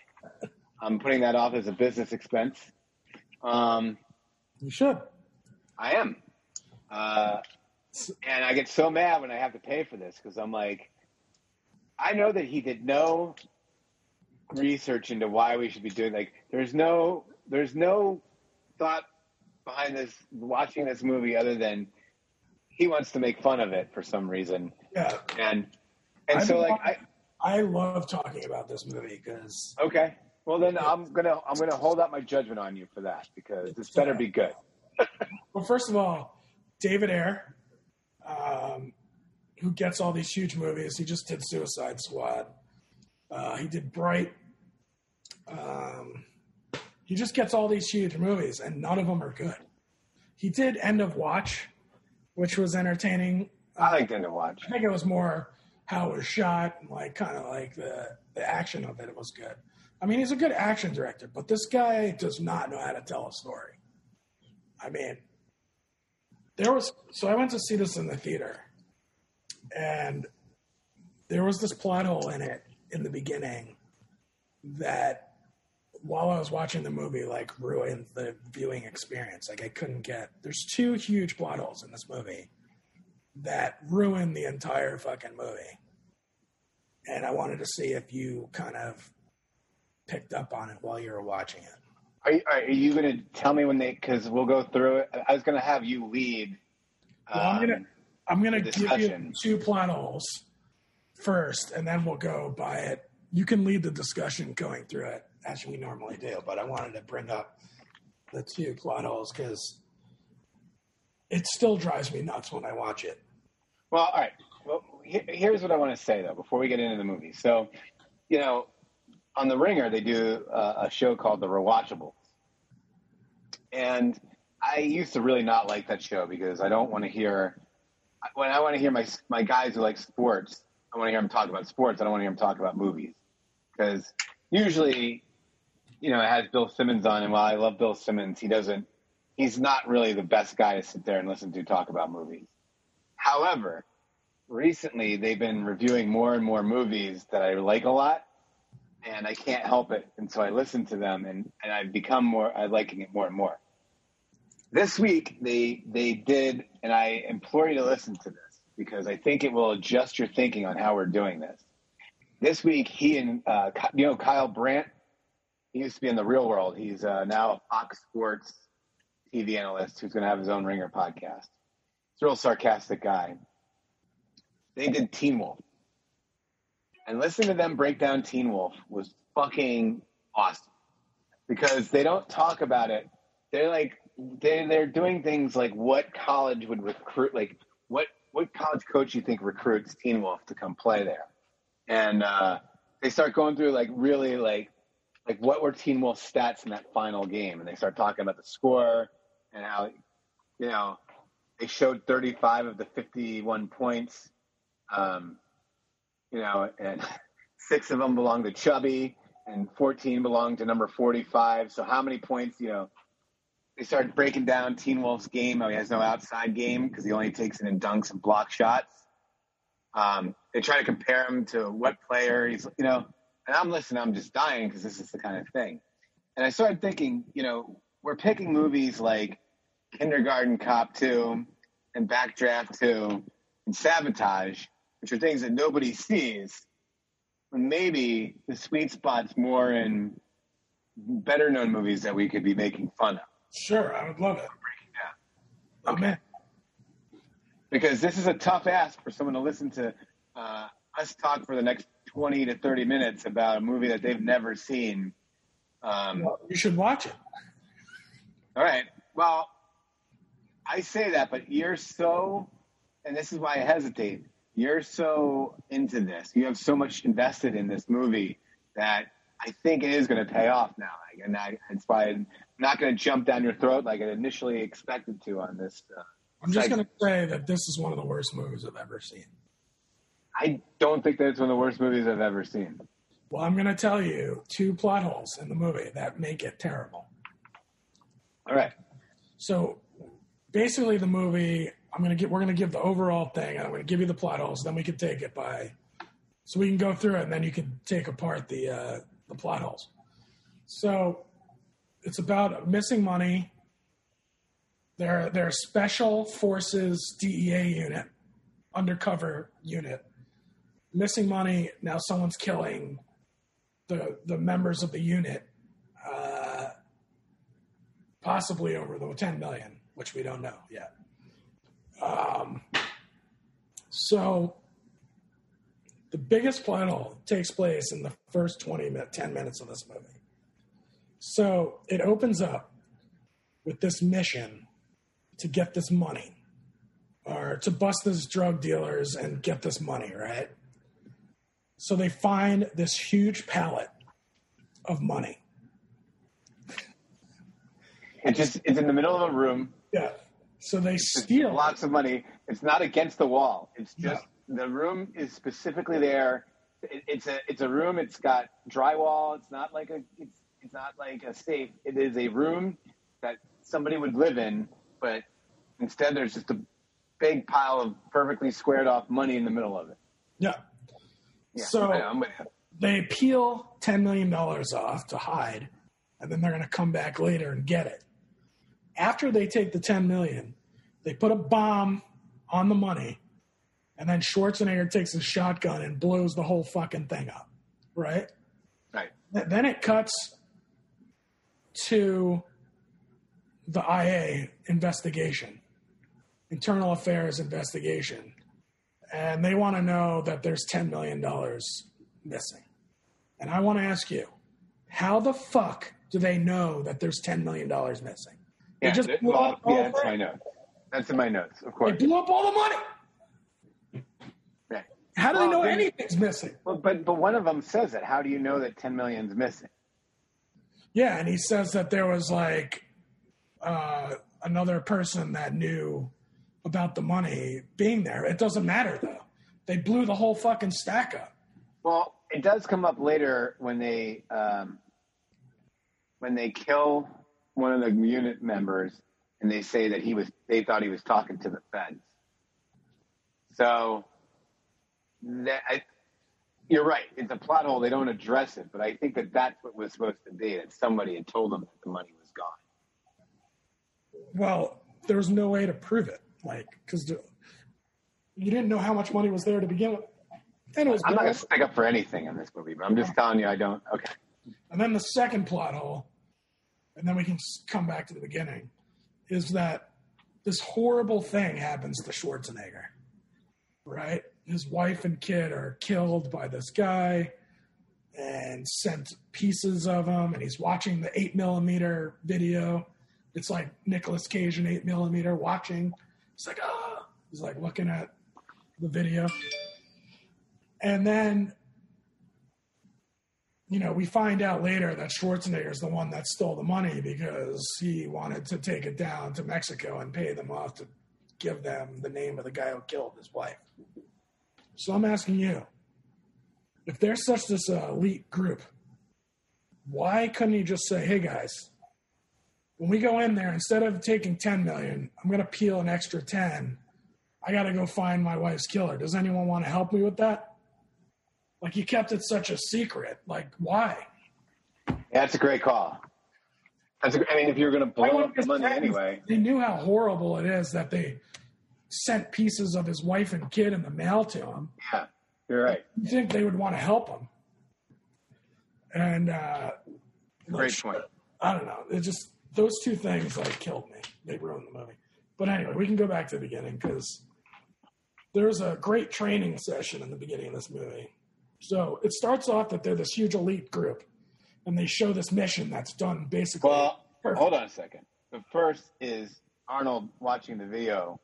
I'm putting that off as a business expense. Um, You should. I am, uh, and I get so mad when I have to pay for this because I'm like, I know that he did no research into why we should be doing like. There's no there's no thought behind this watching this movie other than he wants to make fun of it for some reason Yeah. and and I've so been like I I love talking about this movie because okay well then I'm gonna I'm gonna hold out my judgment on you for that because this better be good well, first of all, David Ayer, um, who gets all these huge movies, he just did Suicide Squad. Uh, he did Bright. Um, he just gets all these huge movies, and none of them are good. He did End of Watch, which was entertaining. I like them to watch I think it was more how it was shot, and like kind of like the the action of it. It was good. I mean, he's a good action director, but this guy does not know how to tell a story. I mean, there was so I went to see this in the theater, and there was this plot hole in it in the beginning that while I was watching the movie, like ruined the viewing experience. Like I couldn't get. There's two huge plot holes in this movie that ruin the entire fucking movie. And I wanted to see if you kind of picked up on it while you were watching it. are you, are you gonna tell me when they because we'll go through it I was gonna have you lead Well, I'm gonna um, I'm gonna give you two plot holes first, and then we'll go by it. You can lead the discussion going through it as we normally do, but I wanted to bring up the two plot holes because it still drives me nuts when I watch it. Well, all right. Well, he- here's what I want to say though before we get into the movie. So, you know, on the Ringer they do uh, a show called The Rewatchables, and I used to really not like that show because I don't want to hear when I want to hear my my guys who like sports. I want to hear them talk about sports. I don't want to hear them talk about movies because usually, you know, it has Bill Simmons on, and while I love Bill Simmons, he doesn't. He's not really the best guy to sit there and listen to talk about movies. However, recently they've been reviewing more and more movies that I like a lot, and I can't help it. And so I listen to them, and, and I've become more, I liking it more and more. This week they they did, and I implore you to listen to this because I think it will adjust your thinking on how we're doing this. This week, he and uh, you know Kyle Brandt, he used to be in the Real World. He's uh, now a Fox Sports TV analyst who's going to have his own Ringer podcast. He's a real sarcastic guy. They did Teen Wolf. And listening to them break down Teen Wolf was fucking awesome. Because they don't talk about it. They're like they they're doing things like what college would recruit like what what college coach you think recruits Teen Wolf to come play there. And uh, they start going through like really like like what were Teen Wolf's stats in that final game, and they start talking about the score and how you know they showed 35 of the 51 points, um, you know, and six of them belong to Chubby, and 14 belong to number 45. So how many points, you know? They started breaking down Teen Wolf's game. He has no outside game because he only takes it in dunks and block shots. Um, they try to compare him to what player he's, you know, and I'm listening, I'm just dying because this is the kind of thing. And I started thinking, you know, we're picking movies like Kindergarten Cop 2 and Backdraft 2 and Sabotage, which are things that nobody sees. And maybe the sweet spot's more in better known movies that we could be making fun of. Sure, I would love it. Yeah. Oh man, because this is a tough ask for someone to listen to uh, us talk for the next 20 to 30 minutes about a movie that they've never seen. Um, Well, you should watch it. all right. Well, I say that, but you're so, and this is why I hesitate. You're so into this. You have so much invested in this movie that I think it is going to pay off now, Like, and I, that's why I'm not going to jump down your throat like I initially expected to on this. Uh, I'm just going to say that this is one of the worst movies I've ever seen. I don't think that's one of the worst movies I've ever seen. Well, I'm going to tell you two plot holes in the movie that make it terrible. All right. So basically, the movie I'm going to get. We're going to give the overall thing, and I'm going to give you the plot holes. Then we can take it by, so we can go through it, and then you can take apart the uh, the plot holes. So it's about missing money. They're they're a special forces DEA unit, undercover unit, missing money. Now someone's killing the the members of the unit, uh, possibly over the 10 million, which we don't know yet. Um, so the biggest plot hole takes place in the first 20 minutes, 10 minutes of this movie. So it opens up with this mission to get this money or to bust these drug dealers and get this money, right? So they find this huge pallet of money. It just it's in the middle of a room. Yeah. So they steal. lots of money. It's not against the wall. It's just the room is specifically there. It, it's a it's a room. It's got drywall. It's not like a it's it's not like a safe. It is a room that somebody would live in, but instead there's just a big pile of perfectly squared off money in the middle of it. Yeah. Yeah, So- I'm with you. They peel $10 million off to hide, and then they're going to come back later and get it. After they take the 10 million, they put a bomb on the money, and then Schwarzenegger takes his shotgun and blows the whole fucking thing up, right? right. Then it cuts to the IA investigation, internal affairs investigation, and they want to know that there's $10 million missing. And I want to ask you, how the fuck do they know that there's $10 million missing? They Yeah, just that- blew well, up the whole yeah, that's my notes. That's in my notes, of course. They blew up all the money. Right. How do they know they- anything's missing? Well, but but one of them says it. How do you know that ten million's missing? Yeah, and he says that there was like uh, another person that knew about the money being there. It doesn't matter though. They blew the whole fucking stack up. Well, it does come up later when they um, when they kill one of the unit members, and they say that he was they thought he was talking to the feds. So that I, you're right. It's a plot hole. They don't address it, but I think that that's what was supposed to be. That somebody had told them that the money was gone. Well, there was no way to prove it, like because you didn't know how much money was there to begin with. And it was I'm not going to stick up for anything in this movie, but I'm just telling you I don't. Okay. And then the second plot hole, and then we can come back to the beginning, is that this horrible thing happens to Schwarzenegger, right? His wife and kid are killed by this guy and sent pieces of him, and he's watching the 8 millimeter video. It's like Nicolas Cage in 8 millimeter watching. He's like, ah, he's like looking at the video. And then you know, we find out later that Schwarzenegger is the one that stole the money because he wanted to take it down to Mexico and pay them off to give them the name of the guy who killed his wife. So I'm asking you, if there's such this uh, elite group, why couldn't he just say, "Hey guys, when we go in there, instead of taking 10 million, I'm going to peel an extra 10. I got to go find my wife's killer. Does anyone want to help me with that?" Like you kept it such a secret. Like why? Yeah, that's a great call. That's a, I mean, if you're going to blow up the money anyway, They knew how horrible it is that they sent pieces of his wife and kid in the mail to him. yeah, you're right. You think they would want to help him? And uh, Great point. I don't know. It just those two things like killed me. They ruined the movie. But anyway, we can go back to the beginning because there's a great training session in the beginning of this movie. So it starts off that they're this huge elite group, and they show this mission that's done basically. Well, perfect. hold on a second. The first is Arnold watching the video.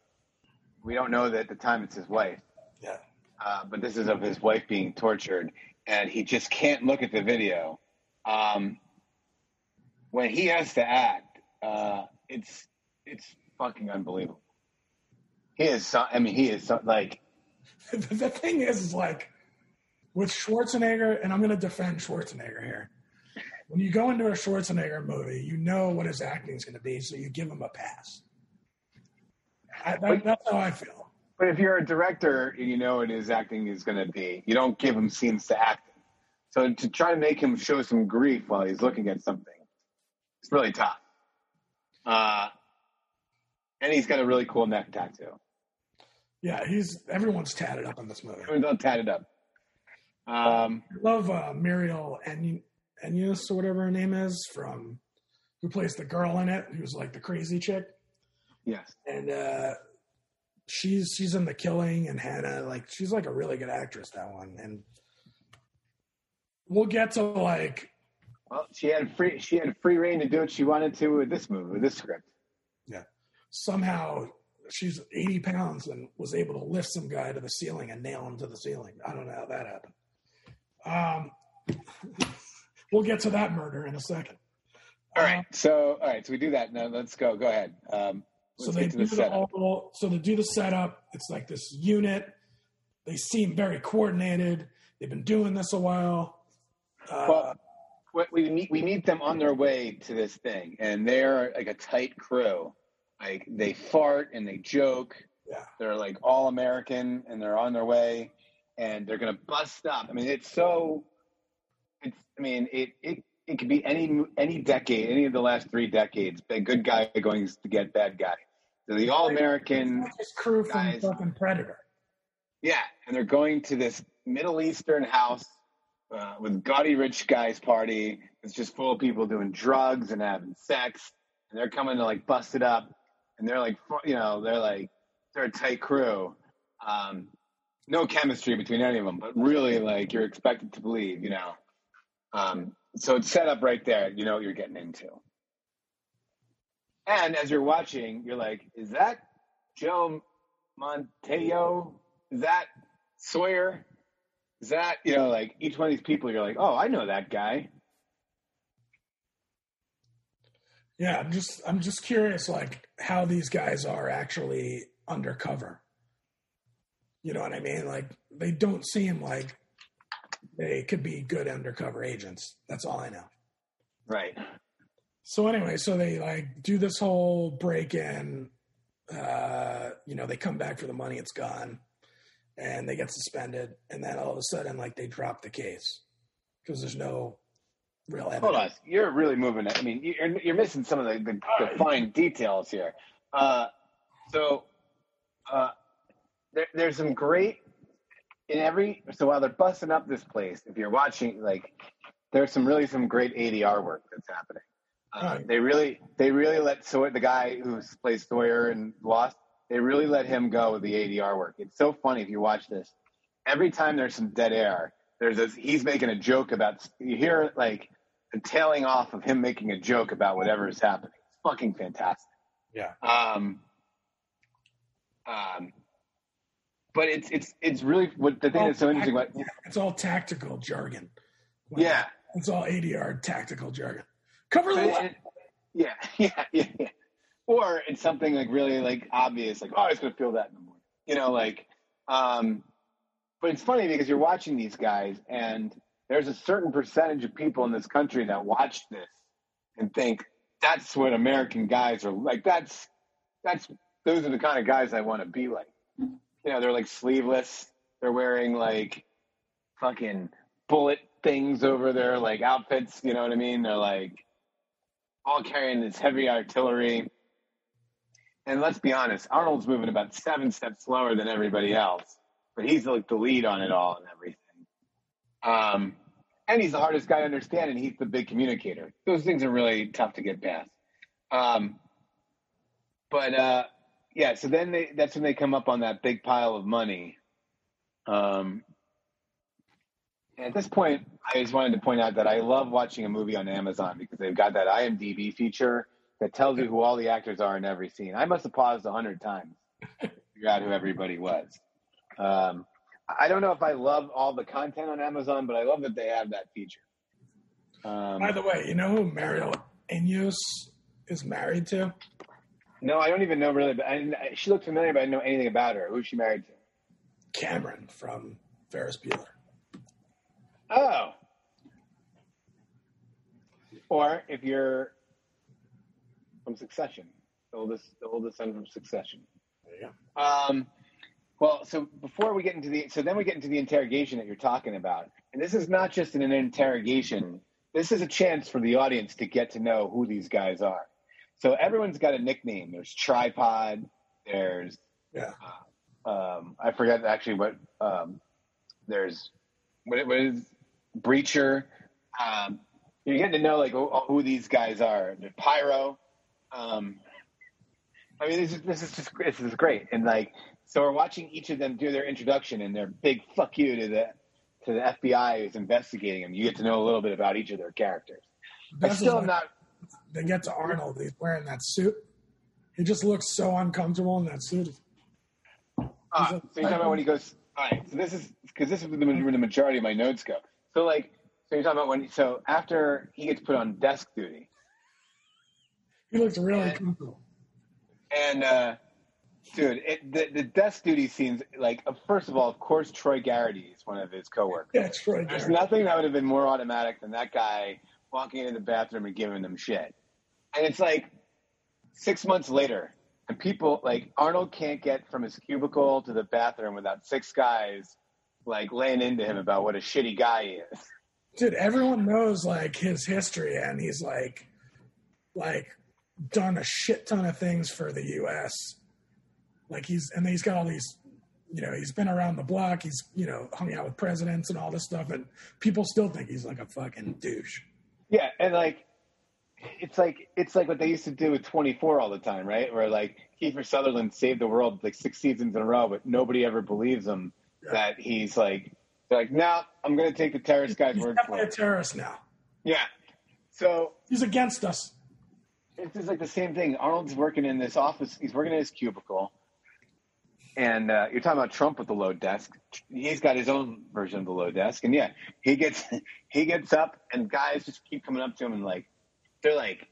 We don't know that at the time it's his wife, Yeah. uh, but this is of his wife being tortured, and he just can't look at the video Um, when he has to act, uh, it's it's fucking unbelievable. He is. So, I mean, he is so, like. the thing is, is like with Schwarzenegger, and I'm going to defend Schwarzenegger here. When you go into a Schwarzenegger movie, you know what his acting is going to be, so you give him a pass. I, that, that's how I feel. But if you're a director and you know what his acting is going to be, you don't give him scenes to act in. So to try to make him show some grief while he's looking at something, it's really tough. Uh, and he's got a really cool neck tattoo. Yeah, he's everyone's tatted up in this movie. Everyone's all tatted up. Um, I love uh, Muriel and Enyus or whatever her name is from who plays the girl in it, who's like the crazy chick. yes. and uh she's she's in the killing and Hanna like she's like a really good actress that one and we'll get to like Well, she had free she had free reign to do what she wanted to with this movie, with this script. Yeah. Somehow she's 80 pounds and was able to lift some guy to the ceiling and nail him to the ceiling i don't know how that happened um we'll get to that murder in a second All right. So all right, so we do that. Now let's go. Go ahead. Um, so they do the the setup. whole so to do the setup it's like this unit they seem very coordinated they've been doing this a while uh, Well, we meet we meet them on their way to this thing, and they're like a tight crew. Like they fart and they joke. yeah They're like all American, and they're on their way, and they're gonna bust up. I mean, it's so. It's. I mean, it it it could be any any decade, any of the last three decades. A good guy going to get bad guy. So the all American. crew from guys. fucking predator Yeah, and they're going to this Middle Eastern house uh, with gaudy rich guys party. It's just full of people doing drugs and having sex, and they're coming to like bust it up, and they're like, you know, they're like they're a tight crew. Um, no chemistry between any of them, but really like you're expected to believe, you know. Um, so it's set up right there. You know what you're getting into. And as you're watching, you're like, is that Joe Manganiello? Is that Sawyer? Is that, you know, like each one of these people, you're like, oh, I know that guy. Yeah, I'm just I'm just curious like how these guys are actually undercover. You know what I mean? Like they don't seem like they could be good undercover agents. That's all I know. Right. So anyway, so they like do this whole break in uh, you know, they come back for the money, it's gone. And they get suspended, and then all of a sudden, like they drop the case because there's no real evidence. Hold on. You're really moving it. I mean, you're, you're missing some of the, the, the fine details here. Uh, so uh, there, there's some great in every. So while they're busting up this place, if you're watching, like, there's some really some great ADR work that's happening. Uh, Right. They really, they really let so the guy who plays Sawyer and Lost, they really let him go with the ADR work. It's so funny if you watch this. Every time there's some dead air, there's this. He's making a joke about. You hear like the tailing off of him making a joke about whatever is happening. It's fucking fantastic. Yeah. Um. Um. But it's it's it's really what the thing that's so interesting. What It's all tactical jargon. yeah. It's all ADR tactical jargon. Cover the it- yeah, yeah, yeah, yeah. Or it's something like really like obvious, like oh, I was gonna feel that in the morning, you know, like. Um, but it's funny because you're watching these guys, and there's a certain percentage of people in this country that watch this and think that's what American guys are like. That's that's those are the kind of guys I want to be like. You know, they're like sleeveless. They're wearing like fucking bullet things over their like outfits. You know what I mean? They're like all carrying this heavy artillery. And let's be honest, Arnold's moving about seven steps slower than everybody else, but he's like the lead on it all and everything. Um, and he's the hardest guy to understand, and he's the big communicator. Those things are really tough to get past. Um, but uh, yeah, so then they, that's when they come up on that big pile of money. Um, at this point, I just wanted to point out that I love watching a movie on Amazon because they've got that IMDb feature that tells you who all the actors are in every scene. I must have paused a hundred times to figure out who everybody was. Um, I don't know if I love all the content on Amazon, but I love that they have that feature. Um, By the way, you know who Mireille Enos is married to? no, I don't even know really. But I, she looked familiar, but I didn't know anything about her. Who's she married to? Cameron from Ferris Bueller. Oh. Or if you're from Succession, the oldest, the oldest son from Succession. There go. Um, well, so before we get into the, so then we get into the interrogation that you're talking about, and this is not just an interrogation. This is a chance for the audience to get to know who these guys are. So everyone's got a nickname. There's Tripod. There's Yeah. um, I forget actually what um, there's what, what is Breacher. Um, you're getting to know like who, who these guys are. The Pyro. Um, I mean, this is this is just this is great, and like so we're watching each of them do their introduction and their big fuck you to the to the FBI who's investigating them. You get to know a little bit about each of their characters. I still am not. They get to Arnold. He's wearing that suit. He just looks so uncomfortable in that suit. Ah, so you're talking about when he goes. All right. So this is because this is where the, where the majority of my notes go. So like, so you're talking about when. So after he gets put on desk duty, He looks really Yeah. comfortable. and uh, dude, it, the the desk duty scenes. Like, uh, first of all, of course, Troy Garity is one of his coworkers. Yeah, it's Troy There's nothing that would have been more automatic than that guy walking into the bathroom and giving them shit. And it's like six months later, and people like Arnold can't get from his cubicle to the bathroom without six guys like laying into him about what a shitty guy he is. Dude, everyone knows like his history, and he's like, like done a shit ton of things for the U.S. Like he's and he's got all these, you know, he's been around the block. He's you know hung out with presidents and all this stuff, and people still think he's like a fucking douche. Yeah, and like it's like it's like what they used to do with 24 all the time, right? Where like Kiefer Sutherland saved the world like six seasons in a row, but nobody ever believes him Yeah. that he's like they're like, no, I'm going to take the terrorist guy's He's word for definitely a terrorist now. Yeah. So He's against us. It's just like the same thing. Arnold's working in this office. He's working in his cubicle, and uh, you're talking about Trump with the low desk. He's got his own version of the low desk, and yeah, he gets he gets up, and guys just keep coming up to him and like they're like,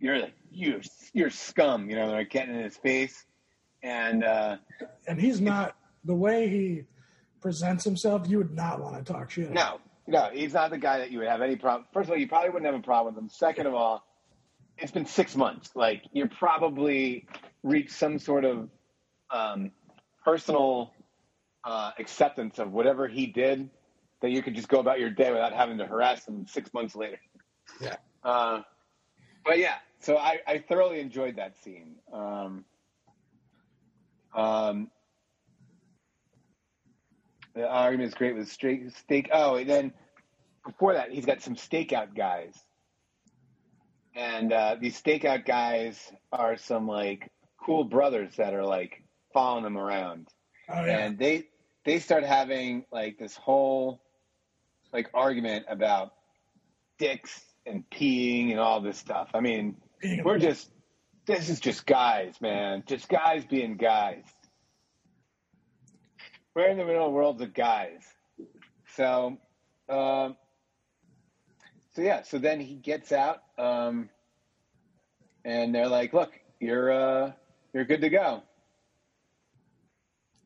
"You're like you're you're scum," you know. They're like getting in his face, and uh, and he's not the way he presents himself. You would not want to talk shit. no, no, he's not the guy that you would have any problem. First of all, you probably wouldn't have a problem with him. Second of all, it's been six months. Like you're probably reached some sort of um, personal uh, acceptance of whatever he did that you could just go about your day without having to harass him six months later. Yeah. Uh, but yeah, so I, I thoroughly enjoyed that scene. Um, um, the argument is great with straight steak. Oh, and then before that, he's got some stakeout guys, and uh, these stakeout guys are some like cool brothers that are like following them around, Oh yeah. and they they start having like this whole like argument about dicks and peeing and all this stuff. I mean, we're just this is just guys, man, just guys being guys. We're in the middle of worlds of guys. So, um, so yeah. So then he gets out, um, and they're like, "Look, you're uh, you're good to go.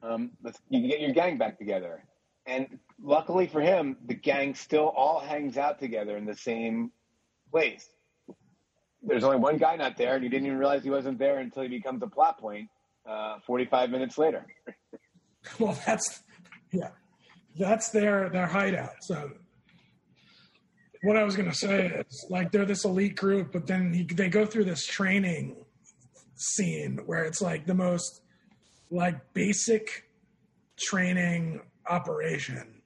Um, let's you can get your gang back together." And luckily for him, the gang still all hangs out together in the same place. There's only one guy not there, and you didn't even realize he wasn't there until he becomes a plot point uh, 45 minutes later. Well, that's yeah, that's their their hideout. So, what I was gonna say is like they're this elite group, but then he, they go through this training scene where it's like the most like basic training operation,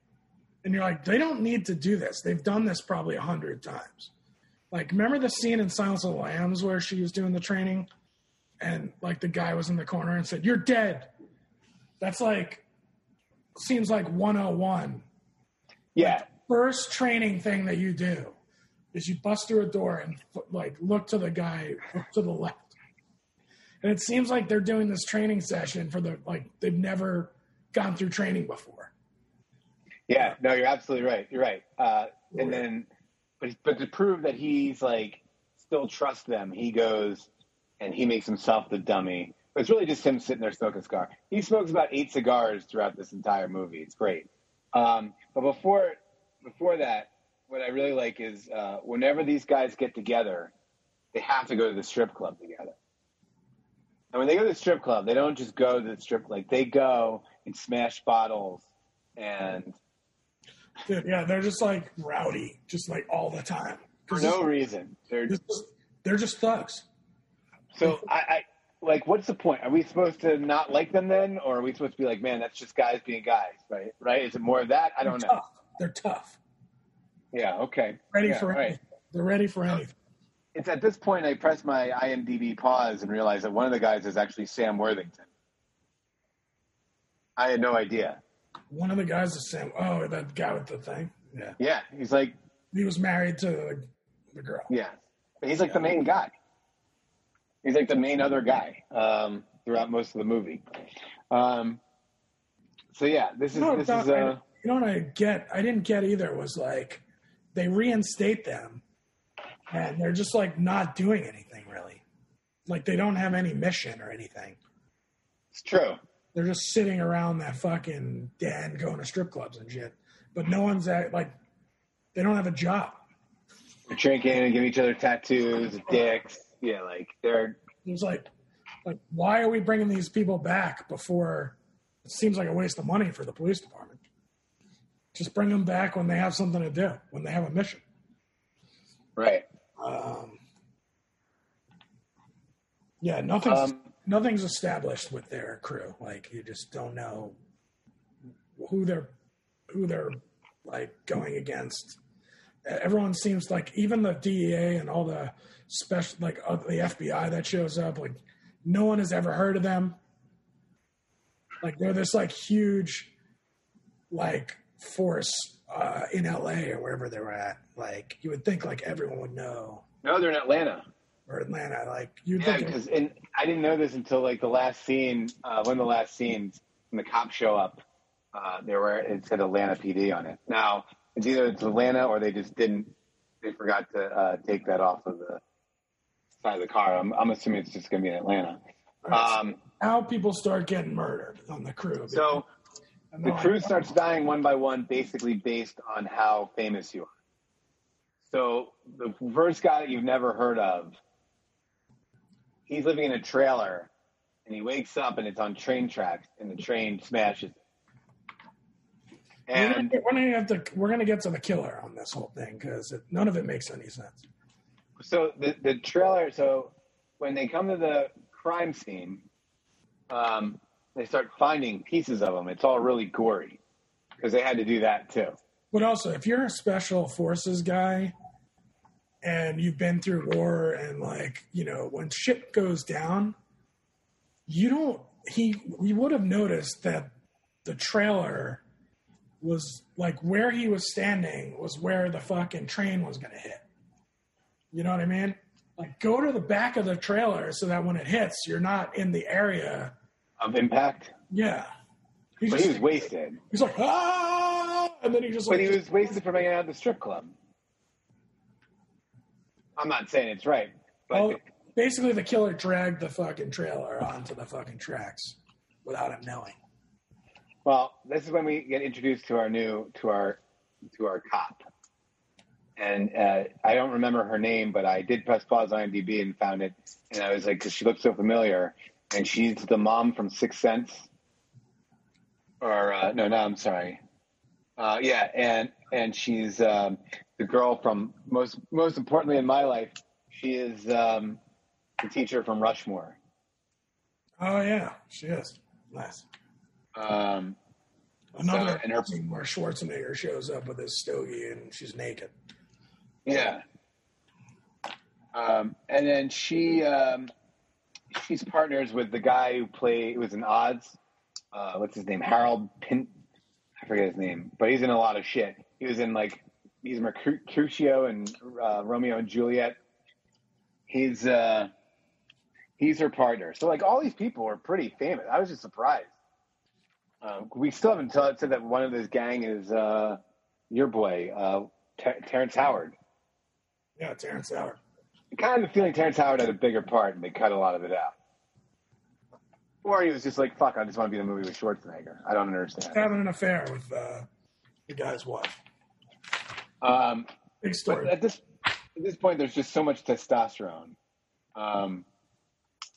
and you're like, they don't need to do this. They've done this probably a hundred times. Like, remember the scene in Silence of the Lambs where she was doing the training, and like the guy was in the corner and said, "You're dead." That's like seems like 101. Yeah, First training thing that you do is you bust through a door and like look to the guy to the left. And it seems like they're doing this training session for the like they've never gone through training before. Yeah, no, you're absolutely right. You're right. Uh, and then, but but to prove that he's like still trusts them, he goes and he makes himself the dummy. But it's really just him sitting there smoking a cigar. He smokes about eight cigars throughout this entire movie. It's great. Um, but before before that, what I really like is uh, whenever these guys get together, they have to go to the strip club together. And when they go to the strip club, they don't just go to the strip like they go and smash bottles and Dude, yeah, they're just like rowdy, just like all the time. for no reason. They're just, they're just thugs. so I, I like. What's the point? Are we supposed to not like them then, or are we supposed to be like, man, that's just guys being guys, right? Right? Is it more of that? I don't know. They're tough. Yeah. Okay. Ready Yeah, for right. anything. They're ready for anything. It's at this point I press my IMDb pause and realize that one of the guys is actually Sam Worthington. I had no idea. One of the guys is Sam. "Oh, that guy with the thing." Yeah, Yeah, he's like, he was married to the, the girl. yeah, but he's like the main guy. He's like the main other guy um, throughout most of the movie. Um, so yeah, this is No, this is uh, you know what I get? I didn't get either. Was like they reinstate them, and they're just like not doing anything really. Like they don't have any mission or anything. it's true. They're just sitting around that fucking den, going to strip clubs and shit. But no one's at like they don't have a job. They're drinking and giving each other tattoos, dicks. Yeah, like they're It's like, like why are we bringing these people back before? It seems like a waste of money for the police department. Just bring them back when they have something to do, when they have a mission. right. Um, yeah, nothing's Um, nothing's established with their crew. Like you just don't know who they're who they're like going against. Everyone seems like even the DEA and all the special like uh, the FBI that shows up. Like no one has ever heard of them. Like they're this like huge like force uh, in LA or wherever they were at. Like you would think like everyone would know No, they're in Atlanta. or Atlanta. Like you'd Yeah, think because and I didn't know this until like the last scene, uh, one of the last scenes when the cops show up. Uh, there were it said Atlanta PD on it. Now it's either it's Atlanta or they just didn't. They forgot to uh, take that off of the side of the car. I'm, I'm assuming it's just going to be in Atlanta. Um, how people start getting murdered on the crew. so the crew starts dying one by one, basically based on how famous you are. So the first guy that you've never heard of, he's living in a trailer, and he wakes up and it's on train tracks, and the train smashes. And we're gonna have to. We're gonna get to the killer on this whole thing because none of it makes any sense. so the the trailer. So when they come to the crime scene, um, they start finding pieces of them. It's all really gory because they had to do that too. But also, if you're a special forces guy and you've been through war and like you know when shit goes down, you don't. He we would have noticed that the trailer was like where he was standing was where the fucking train was gonna hit. You know what I mean? Like go to the back of the trailer so that when it hits, you're not in the area. Of impact, Yeah. He's, but just, he was wasted. he's like ah, and then he just But like he was wasted from hanging out at the strip club. I'm not saying it's right, but Well, basically, the killer dragged the fucking trailer onto the fucking tracks without him knowing. well, this is when we get introduced to our new to our to our cop, and uh, I don't remember her name, but I did press pause on IMDb and found it, and I was like, because she looks so familiar, and she's the mom from Sixth Sense, or uh, no, no, I'm sorry, uh, yeah, and and she's um, the girl from most most importantly in my life, she is um, the teacher from Rushmore. Oh yeah, she is nice. Um, Another So, and her- scene where Schwarzenegger shows up with his stogie and she's naked. Yeah. Um, and then she um, she's partners with the guy who played was in Oz. Uh, what's his name? Harold Pin. I forget his name, but he's in a lot of shit. He was in like he's Mercutio and uh, Romeo and Juliet. He's uh, he's her partner. So like all these people are pretty famous. I was just surprised. Um, we still haven't t- said that one of this gang is uh, your boy uh, Ter- Terrence Howard. Yeah, Terrence Howard. Kind of feeling Terrence Howard had a bigger part and they cut a lot of it out. Or he was just like, fuck, I just want to be in a movie with Schwarzenegger. I don't understand. Having an affair with uh, the guy's wife. Um, Big story. at this at this point, there's just so much testosterone. Um,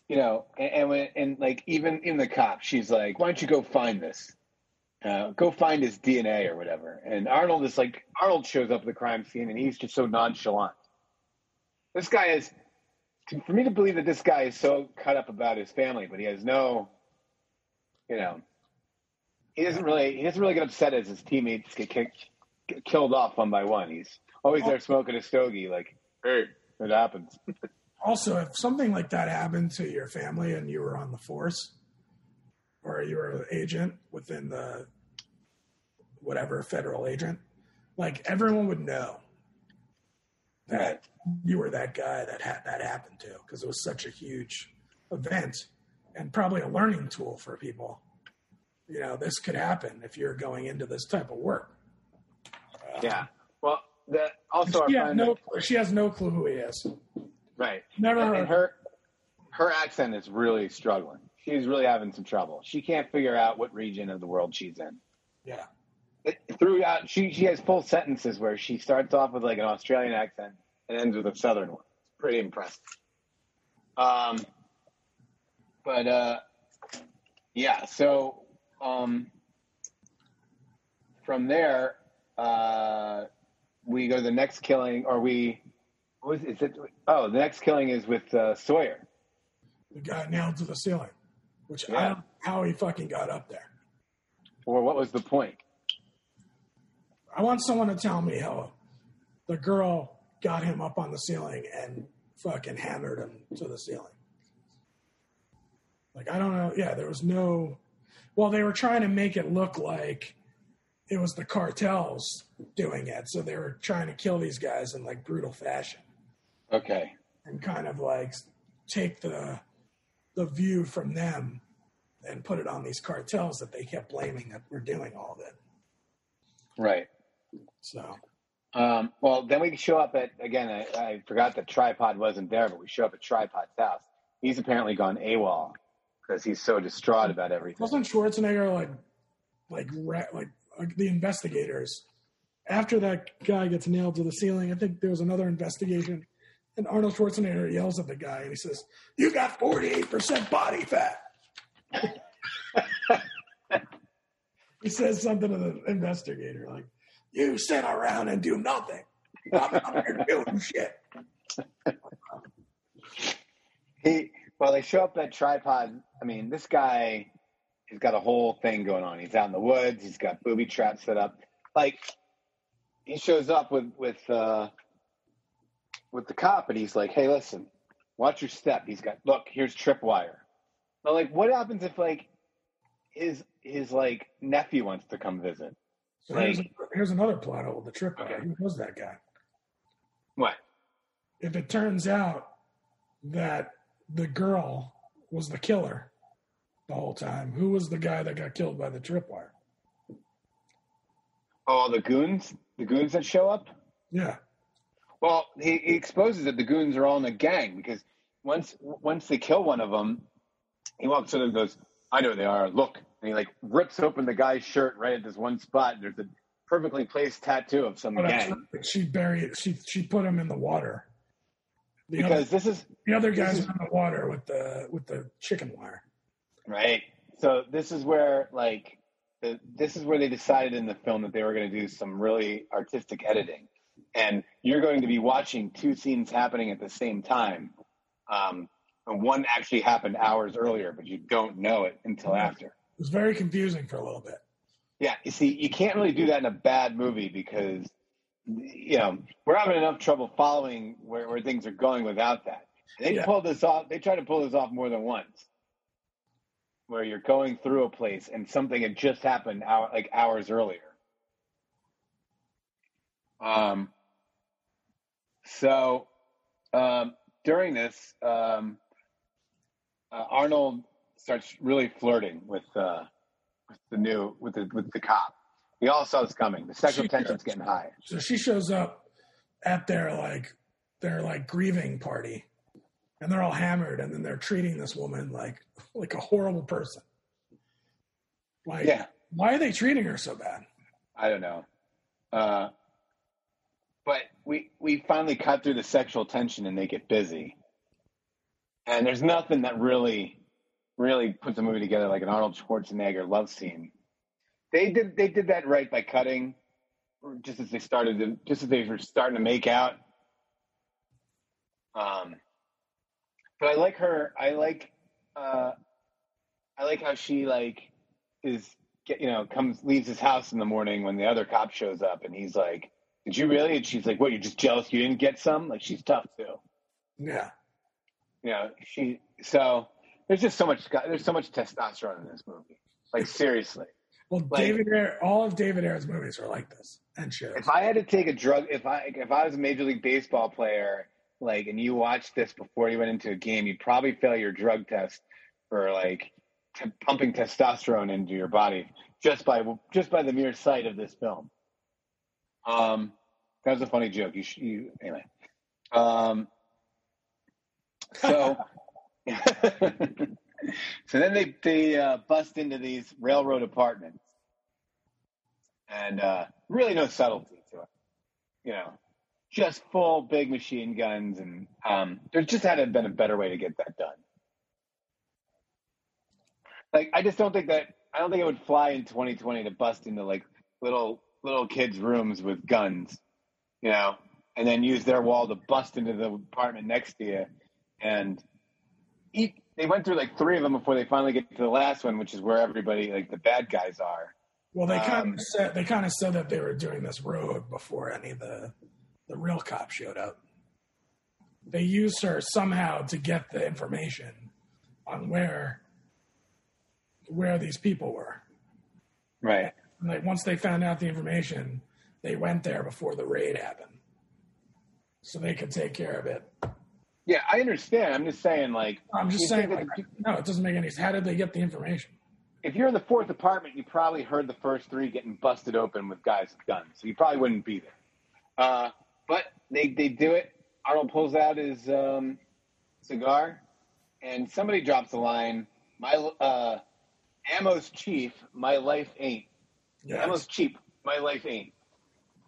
you know, and, and, when, and like even in the cop, she's like, "Why don't you go find this? Uh, go find his DNA or whatever." And Arnold is like, Arnold shows up at the crime scene, and he's just so nonchalant. This guy is, for me to believe that this guy is so cut up about his family, but he has no, you know, he doesn't really he doesn't really get upset as his teammates get kicked, get killed off one by one. He's always there smoking a stogie, like, hey, it happens. Also, if something like that happened to your family and you were on the force, or you were an agent within the whatever federal agent, like everyone would know that you were that guy that had that happened to because it was such a huge event and probably a learning tool for people. You know, this could happen if you're going into this type of work. Uh, yeah. Well, that also our She no, she has no clue who he is. right? Never And, heard. and her her accent is really struggling. She's really having some trouble. She can't figure out what region of the world she's in. Yeah. Throughout, she she has full sentences where she starts off with like an Australian accent and ends with a Southern one. It's pretty impressive. Um, but uh, yeah. So um, from there, uh, we go to the next killing, or we. What is, is it? Oh, the next killing is with uh, Sawyer. The guy nailed to the ceiling, which I don't know how he fucking got up there. Or what was the point? I want someone to tell me how the girl got him up on the ceiling and fucking hammered him to the ceiling. Like, I don't know. Yeah, there was no. Well, they were trying to make it look like it was the cartels doing it. So they were trying to kill these guys in like brutal fashion Okay. and kind of like take the the view from them and put it on these cartels that they kept blaming that were doing all of it. Right. So Um, well, then we show up at again. I, I forgot that tripod wasn't there, but we show up at tripod's house. He's apparently gone AWOL because he's so distraught about everything. wasn't Schwarzenegger like like like like the investigators after that guy gets nailed to the ceiling? I think there was another investigation, and Arnold Schwarzenegger yells at the guy and he says, "You got forty eight percent body fat." he says something to the investigator like, "You sit around and do nothing. I'm out here doing shit." He well, they show up at tripod. I mean, this guy he's got a whole thing going on. He's out in the woods. He's got booby traps set up. Like he shows up with with uh, with the cop, and he's like, "Hey, listen, watch your step." He's got look. Here's tripwire. But like, what happens if like his his like nephew wants to come visit? So here's, Like- here's another plot hole: the trip. Okay. Who was that guy? What? if it turns out that the girl was the killer the whole time, who was the guy that got killed by the tripwire? Oh, the goons, the goons that show up. Yeah. Well, he, he exposes that the goons are all in a gang because once once they kill one of them, he walks in and goes, "I know they are. Look!" And he like rips open the guy's shirt right at this one spot. And there's a perfectly placed tattoo of some gang. She buried. She she put him in the water. The other, because this is the other guys is- in the water with the with the chicken wire. right. So this is where like the, this is where they decided in the film that they were going to do some really artistic editing, and you're going to be watching two scenes happening at the same time. Um, and one actually happened hours earlier, but you don't know it until after. It was very confusing for a little bit. Yeah, you see, you can't really do that in a bad movie because, you know, we're having enough trouble following where, where things are going without that. They Yeah. pulled this off. They tried to pull this off more than once, where you're going through a place and something had just happened hour, like hours earlier. Um. So, um, during this, um, uh, Arnold starts really flirting with uh, with the new with the with the cop. We all saw this coming. The sexual She- tension's getting high. So she shows up at their like their like grieving party, and they're all hammered, and then they're treating this woman like like a horrible person. Like, Yeah. why are they treating her so bad? I don't know. Uh, but we we finally cut through the sexual tension and they get busy. And there's nothing that really, really puts a movie together like an Arnold Schwarzenegger love scene. They did they did that right by cutting just as they started to just as they were starting to make out. Um, but I like her. I like uh, I like how she like is get you know comes leaves his house in the morning when the other cop shows up and he's like, "Did you really?" And she's like, "What? You're just jealous you didn't get some?" Like she's tough too. Yeah, You know she. So there's just so much. There's so much testosterone in this movie. Like seriously, well, Like- David Ayer, all of David Ayer's movies are like this and shows. if I had to take a drug, if I if I was a major league baseball player, like, and you watched this before you went into a game, you'd probably fail your drug test for like t- pumping testosterone into your body just by just by the mere sight of this film. Um, that was a funny joke. You, sh- you anyway. Um, so, so then they they uh, bust into these railroad apartments, and uh, really no subtlety to it. You know, just full big machine guns, and um, there just had to been a better way to get that done. Like, I just don't think that I don't think it would fly in 2020 to bust into like little little kids' rooms with guns, you know, and then use their wall to bust into the apartment next to you, and eat. They went through like three of them before they finally get to the last one, which is where everybody like the bad guys are. well, they kind um, of said they kind of said that they were doing this road before any of the the real cops showed up. They used her somehow to get the information on where where these people were. Right. And like once they found out the information, they went there before the raid happened, so they could take care of it. Yeah, I understand. I'm just saying, like, I'm just saying, like, that no, it doesn't make any sense. How did they get the information? if you're in the fourth apartment, you probably heard the first three getting busted open with guys with guns, so you probably wouldn't be there. Uh, but they they do it. Arnold pulls out his um, cigar, and somebody drops a line. My uh, ammo's chief. My life ain't. Yeah, Ammo's cheap. My life ain't.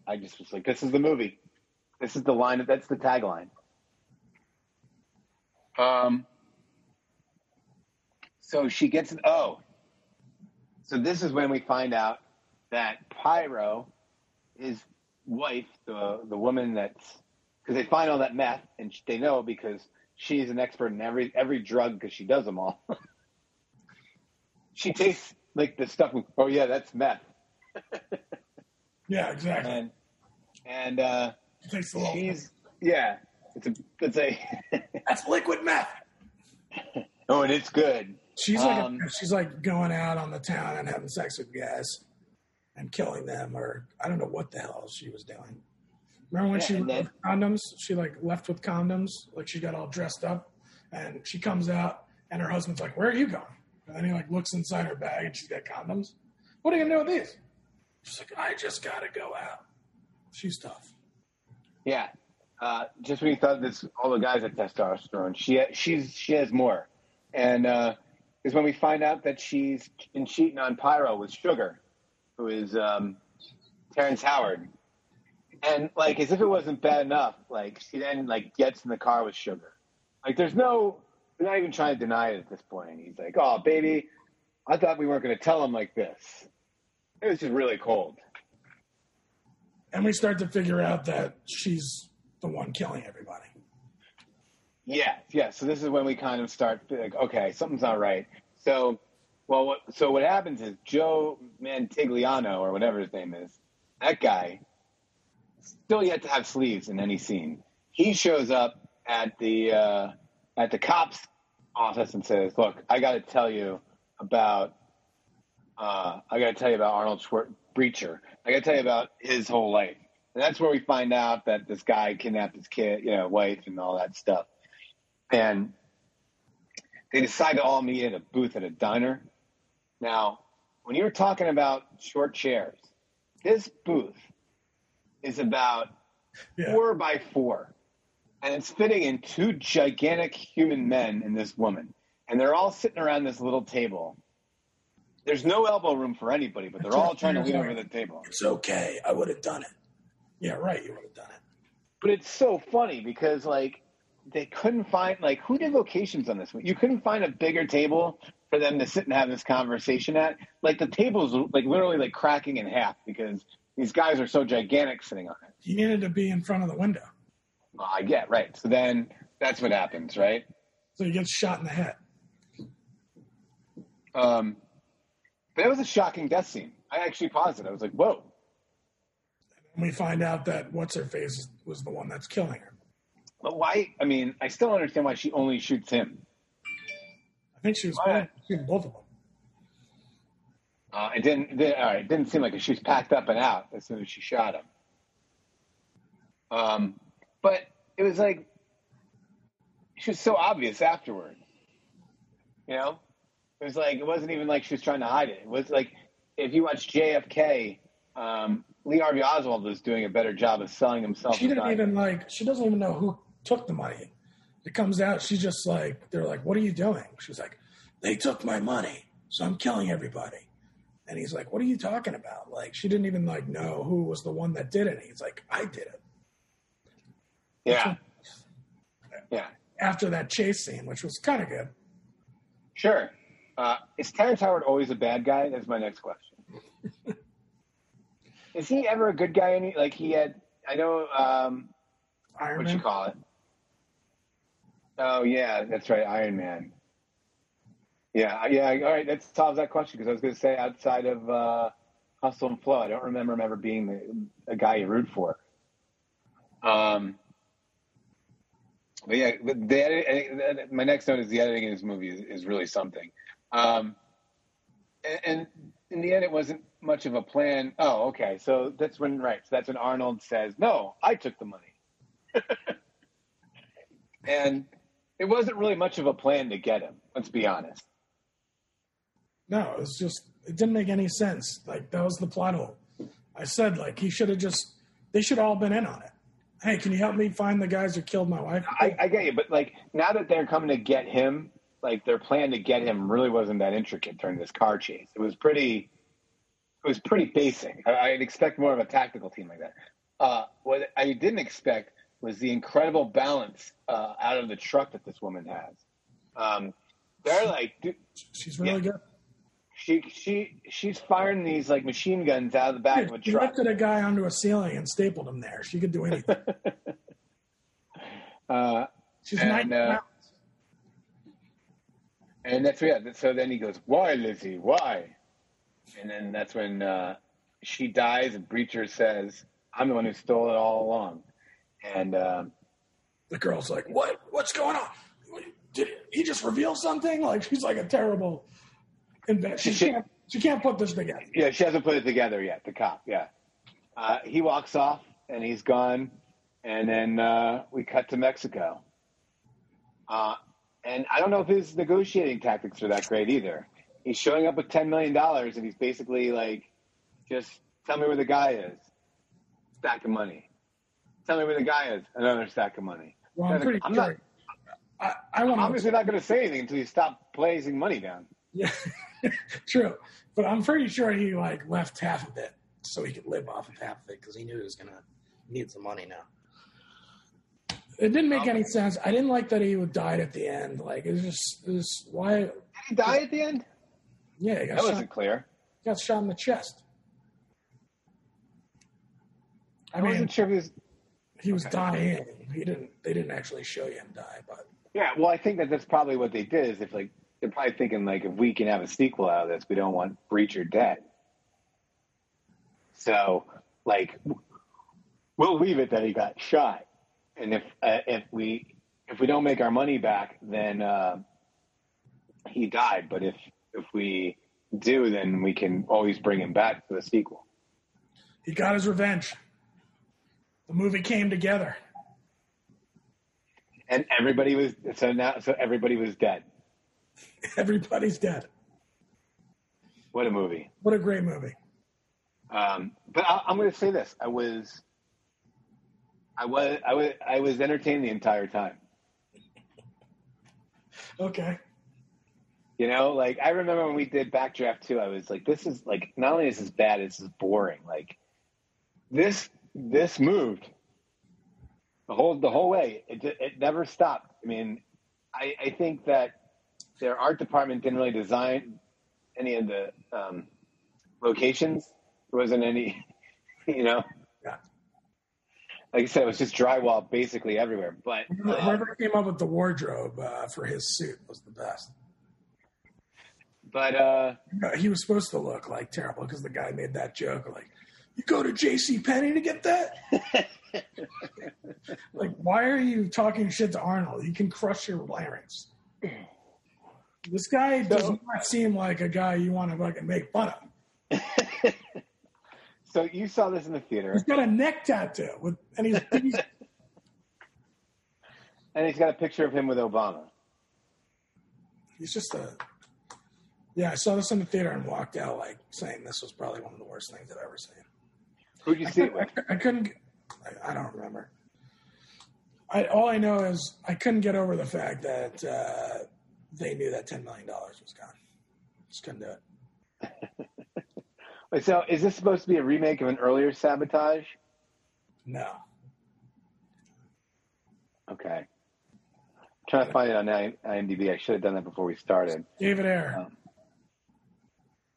I just was like, this is the movie. This is the line. That's the tagline. Um. So she gets an oh. So this is when we find out that Pyro, his wife, the the woman that's because they find all that meth and they know because she's an expert in every every drug because she does them all. she tastes like the stuff. Oh yeah, that's meth. yeah, exactly. and and uh, It takes a she's yeah, it's a it's a That's liquid meth. oh, and it's good. She's like Um, she's like going out on the town and having sex with guys and killing them, or I don't know what the hell she was doing. Remember when Yeah, she and left condoms? She like left with condoms, like she got all dressed up, and she comes out, and her husband's like, "Where are you going?" And then he like looks inside her bag, and she's got condoms. What are you gonna do with these? She's like, "I just gotta go out." She's tough. Yeah, uh, just when you thought this, all the guys had testosterone, she she's she has more, and uh, is when we find out that she's been cheating on Pyro with Sugar, who is um, Terrence Howard, and like as if it wasn't bad enough, like she then like gets in the car with Sugar, like there's no, they're not even trying to deny it at this point. He's like, "Oh, baby, I thought we weren't going to tell him like this." It was just really cold. And we start to figure out that she's the one killing everybody. Yeah, yeah. So this is when we kind of start like, okay, something's not right. So, well, what, so what happens is Joe Manganiello or whatever his name is, that guy, still yet to have sleeves in any scene. He shows up at the uh, at the cops' office and says, "Look, I got to tell you about uh, I got to tell you about Arnold Breacher. I got to tell you about his whole life." And that's where we find out that this guy kidnapped his kid, you know, wife, and all that stuff. And they decide to all meet at a booth at a diner. Now, when you were talking about short chairs, this booth is about Yeah. four by four. and it's fitting in two gigantic human men and this woman, and they're all sitting around this little table. There's no elbow room for anybody, but they're all trying to lean over the table. It's okay. I would have done it. Yeah, right. You would have done it. But it's so funny because like they couldn't find like who did locations on this one? You couldn't find a bigger table for them to sit and have this conversation at. Like the table's like literally like cracking in half because these guys are so gigantic sitting on it. He needed to be in front of the window, I get right. So then that's what happens, right? so he gets shot in the head. Um, but it was a shocking death scene. I actually paused it. I was like, "Whoa!" We find out that what's her face was the one that's killing her. But why? I mean, I still understand why she only shoots him. I think she was shooting both of them. Uh, it didn't. It didn't, all right, it didn't seem like she was packed up and out as soon as she shot him. Um, but it was like she was so obvious afterward. You know, it was like it wasn't even like she was trying to hide it. It was like if you watch JFK, um, Lee Harvey Oswald was doing a better job of selling himself. She didn't even like. She doesn't even know who took the money. It comes out. She's just like, they're like, "What are you doing?" She's like, "They took my money, so I'm killing everybody." And he's like, "What are you talking about?" Like, she didn't even like know who was the one that did it. He's like, "I did it." Yeah, yeah. After that chase scene, which was kind of good. Sure. Uh, is Terrence Howard always a bad guy? That's my next question. is he ever a good guy? Any like he had? I know. Um, Iron what Man. you call it? Oh yeah, that's right, Iron Man. Yeah, yeah. All right, that solves that question because I was going to say outside of uh, Hustle and Flow, I don't remember him ever being the, a guy you root for. Um, but yeah, the, edit, my next note is the editing in this movie is, is really something. Um, and, and in the end, it wasn't much of a plan. Oh, okay. So that's when, right. So that's when Arnold says, "No, I took the money," and it wasn't really much of a plan to get him. Let's be honest. No, it was just it didn't make any sense. Like that was the plot hole. I said like he should have just they should all been in on it. Hey, can you help me find the guys who killed my wife? I, I get you, but like now that they're coming to get him, like their plan to get him really wasn't that intricate during this car chase. It was pretty, was pretty basic. I, I'd expect more of a tactical team like that. Uh, what I didn't expect was the incredible balance uh, out of the truck that this woman has. Um, they're like, dude, She's really Yeah. good. she she she's firing these like machine guns out of the back of a She truck. lifted a guy onto a ceiling and stapled him there. She could do anything. Uh, She's And, 90 uh. And that's yeah. So then he goes, "Why, Lizzie? Why?" And then that's when uh, she dies, and Breacher says, "I'm the one who stole it all along." And um, The girl's like, "What? What's going on? Did he just reveal something?" Like she's like a terrible inventor. She She- can't. She can't put this together. yeah, she hasn't put it together yet. The cop, yeah. Uh, he walks off, and he's gone. And then uh, we cut to Mexico. Uh, and I don't know if his negotiating tactics are that great either. He's showing up with ten million dollars, and he's basically like, "Just tell me where the guy is." Stack of money. Tell me where the guy is. Another stack of money. Well, I'm pretty I'm sure. not- I, I I'm obviously not going to say anything until you stop placing money down. Yeah, true. But I'm pretty sure he like left half of it so he could live off of half of it because he knew he was gonna need some money now. It didn't make any sense. I didn't like that he died at the end. Like it was just, it was why? Did he die at the end? Yeah, That shot, wasn't clear. got shot in the chest. I I mean, wasn't sure if he was. he was okay. dying. He didn't. They didn't actually show him die, but Yeah, well, I think that that's probably what they did. Is if like they're probably thinking like if we can have a sequel out of this, we don't want Breacher dead. So like we'll leave it that he got shot, and if uh, if we if we don't make our money back, then uh, he died. But if if we do, then we can always bring him back for the sequel. he got his revenge. The movie came together. And everybody was so now so everybody was dead. Everybody's dead. What a movie! What a great movie. Um, but I, I'm going to say this: I was, I was I was I was entertained the entire time. Okay. You know, like I remember when we did Backdraft too. I was like, this is like not only is this bad, this is boring. Like this this moved the whole the whole way. It it never stopped. I mean, I, I think that their art department didn't really design any of the um, locations. There wasn't any, you know. Yeah. Like I said, it was just drywall basically everywhere. But uh, Whoever came up with the wardrobe uh, for his suit was the best. But uh, He was supposed to look like terrible because the guy made that joke like, "You go to J.C. Penney to get that." like, why are you talking shit to Arnold? You can crush your larynx. This guy does So- not seem like a guy you want to fucking make fun of. so you saw this in the theater, He's got a neck tattoo with, and he's, he's and he's got a picture of him with Obama. he's just a. Yeah, I saw this in the theater and walked out like saying this was probably one of the worst things I've ever seen. Who'd you see it I, with? I couldn't. I, I don't remember. I all I know is I couldn't get over the fact that uh, they knew that ten million dollars was gone. Just couldn't do it. Wait, so is this supposed to be a remake of an earlier Sabotage? No, Okay. I'm trying to find it on IMDb. I should have done that before we started. David Ayer.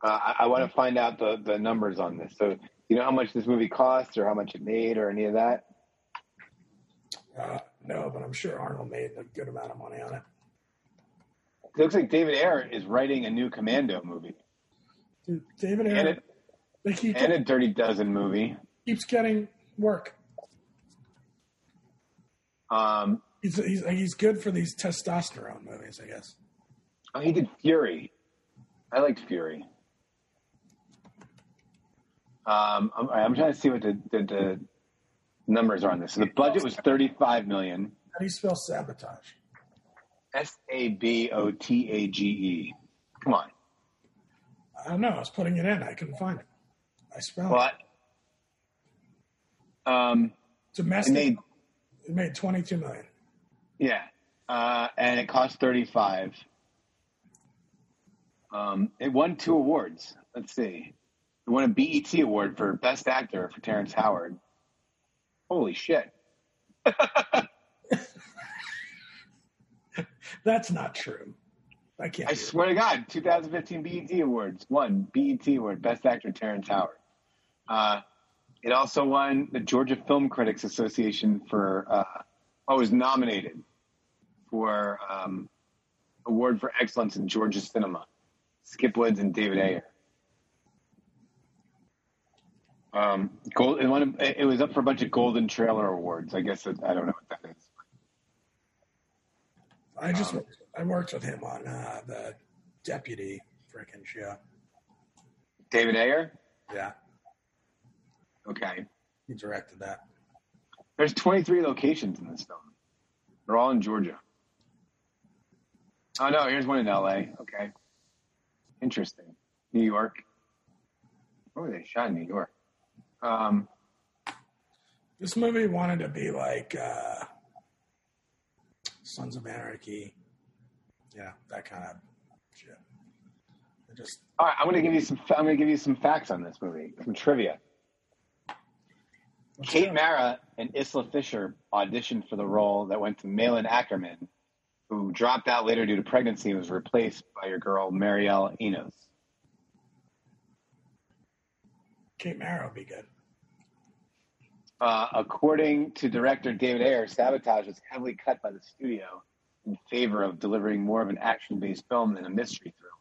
Uh, I, I want to find out the, the numbers on this. So, you know how much this movie cost or how much it made or any of that? Uh, no, but I'm sure Arnold made a good amount of money on it. It looks like David Ayer is writing a new Commando movie Dude, David and, Ayer, it, like he and a Dirty Dozen movie. keeps getting work. Um, He's he's he's good for these testosterone movies, I guess. oh, he did Fury. I liked Fury. Um, I'm, I'm trying to see what the, the, the numbers are on this. So the budget was 35 million. How do you spell sabotage? S A B O T A G E. Come on. I don't know. I was putting it in. I couldn't find it. I spelled What? Um, it. Domestic. it made it made 22 million. yeah, uh, and it cost thirty five. Um, it won two awards. Let's see. Won a BET award for Best Actor for Terrence Howard. Holy shit! That's not true. I can't. I do it. swear to God, 2015 BET Awards won BET Award Best Actor Terrence Howard. Uh, it also won the Georgia Film Critics Association for. Uh, oh, it was nominated for um, award for excellence in Georgia cinema. Skip Woods and David Ayer. Um, gold. It, won, it was up for a bunch of Golden Trailer Awards. I guess it, I don't know what that is. I just I worked with him on uh, the deputy freaking show. David Ayer. Yeah, Okay. he directed that. There's 23 locations in this film. They're all in Georgia. Oh no, here's one in LA. Okay. Interesting. New York. Where were they shot in New York? Um, This movie wanted to be like uh, Sons of Anarchy. Yeah, that kind of shit. It just all right, I'm gonna give you some. I'm gonna give you some facts on this movie, some trivia. Kate Mara and Isla Fisher auditioned for the role that went to Malin Akerman, who dropped out later due to pregnancy and was replaced by your girl Mireille Enos. Kate Mara would be good. Uh, according to director David Ayer, Sabotage was heavily cut by the studio in favor of delivering more of an action-based film than a mystery thriller.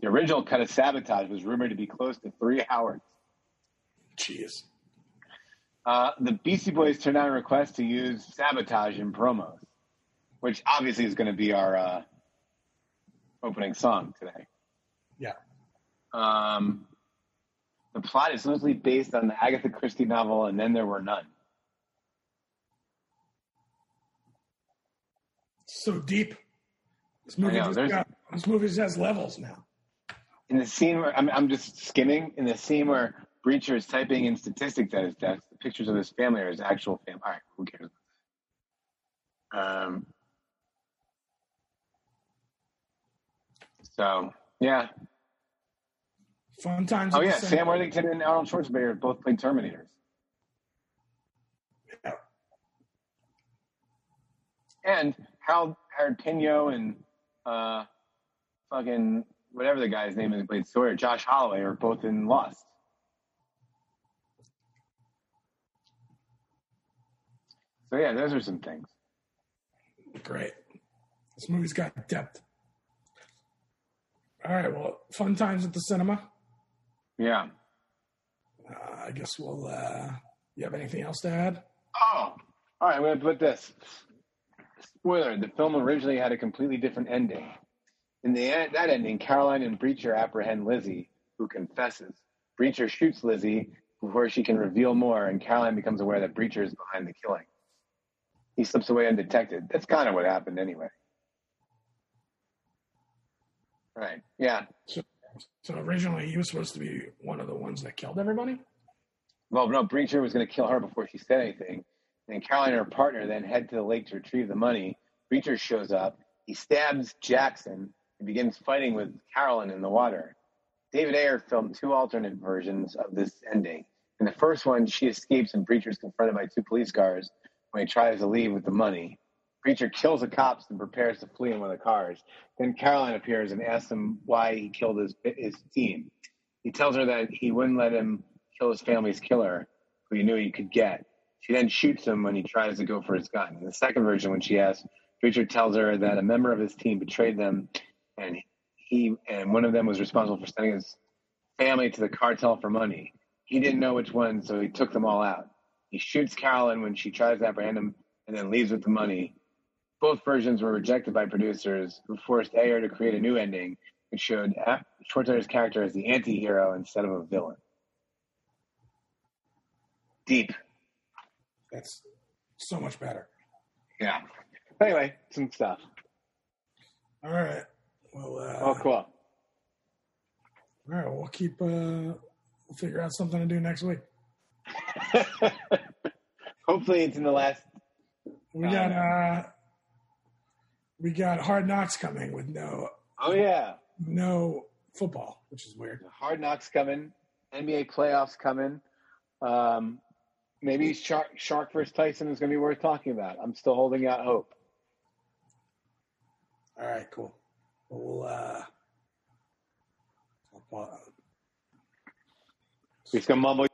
The original cut of Sabotage was rumored to be close to three hours. Jeez. Uh, the Beastie Boys turned down a request to use Sabotage in promos, which obviously is going to be our uh, opening song today. Yeah. Um, the plot is loosely based on the Agatha Christie novel, and then there were none. So deep. This movie, know, just got, this movie just has levels now. in the scene where I'm, I'm just skimming in the scene where Breacher is typing in statistics at his desk. The pictures of his family are his actual family. All right, who cares? Um, so, yeah. Fun times. Oh, yeah. Sam Worthington and Arnold Schwarzenegger both played Terminators. Yeah. And Harold, Harold Perrineau and uh, fucking whatever the guy's name is, played Sawyer, Josh Holloway, are both in Lost. So yeah, those are some things. Great. This movie's got depth. All right. Well, fun times at the cinema. Yeah. Uh, I guess we'll. Uh, you have anything else to add? Oh, all right. I'm gonna put this. Spoiler: The film originally had a completely different ending. In the end, that ending, Caroline and Breacher apprehend Lizzie, who confesses. Breacher shoots Lizzie before she can reveal more, and Caroline becomes aware that Breacher is behind the killing. He slips away undetected. That's kind of what happened, anyway. Right? Yeah. So originally, he was supposed to be one of the ones that killed everybody. Well, no, Breacher was going to kill her before she said anything. And Caroline and her partner then head to the lake to retrieve the money. Breacher shows up. He stabs Jackson and begins fighting with Carolyn in the water. David Ayer filmed two alternate versions of this ending. In the first one, she escapes and Breacher is confronted by two police cars when he tries to leave with the money. Breacher kills the cops and prepares to flee in one of the cars. Then Caroline appears and asks him why he killed his, his team. He tells her that he wouldn't let him kill his family's killer, who he knew he could get. She then shoots him when he tries to go for his gun. In the second version, when she asks, Breacher tells her that a member of his team betrayed them, and he and one of them was responsible for sending his family to the cartel for money. He didn't know which one, so he took them all out. He shoots Carolyn when she tries to apprehend him, and then leaves with the money. Both versions were rejected by producers, who forced Ayer to create a new ending, which showed Schwarzenegger's character as the anti-hero instead of a villain. Deep. That's so much better. Yeah. Anyway, some stuff. All right. Well, uh, Oh, cool. all right. We'll keep. Uh, we'll figure out something to do next week. Hopefully, it's in the last. We got. Uh, we got hard knocks coming with no Oh yeah, no football, which is weird. Hard Knocks coming. NBA playoffs coming. Um, maybe Shark Shark versus Tyson is going to be worth talking about. I'm still holding out hope. All right. Cool. Well, we'll uh, going to mumble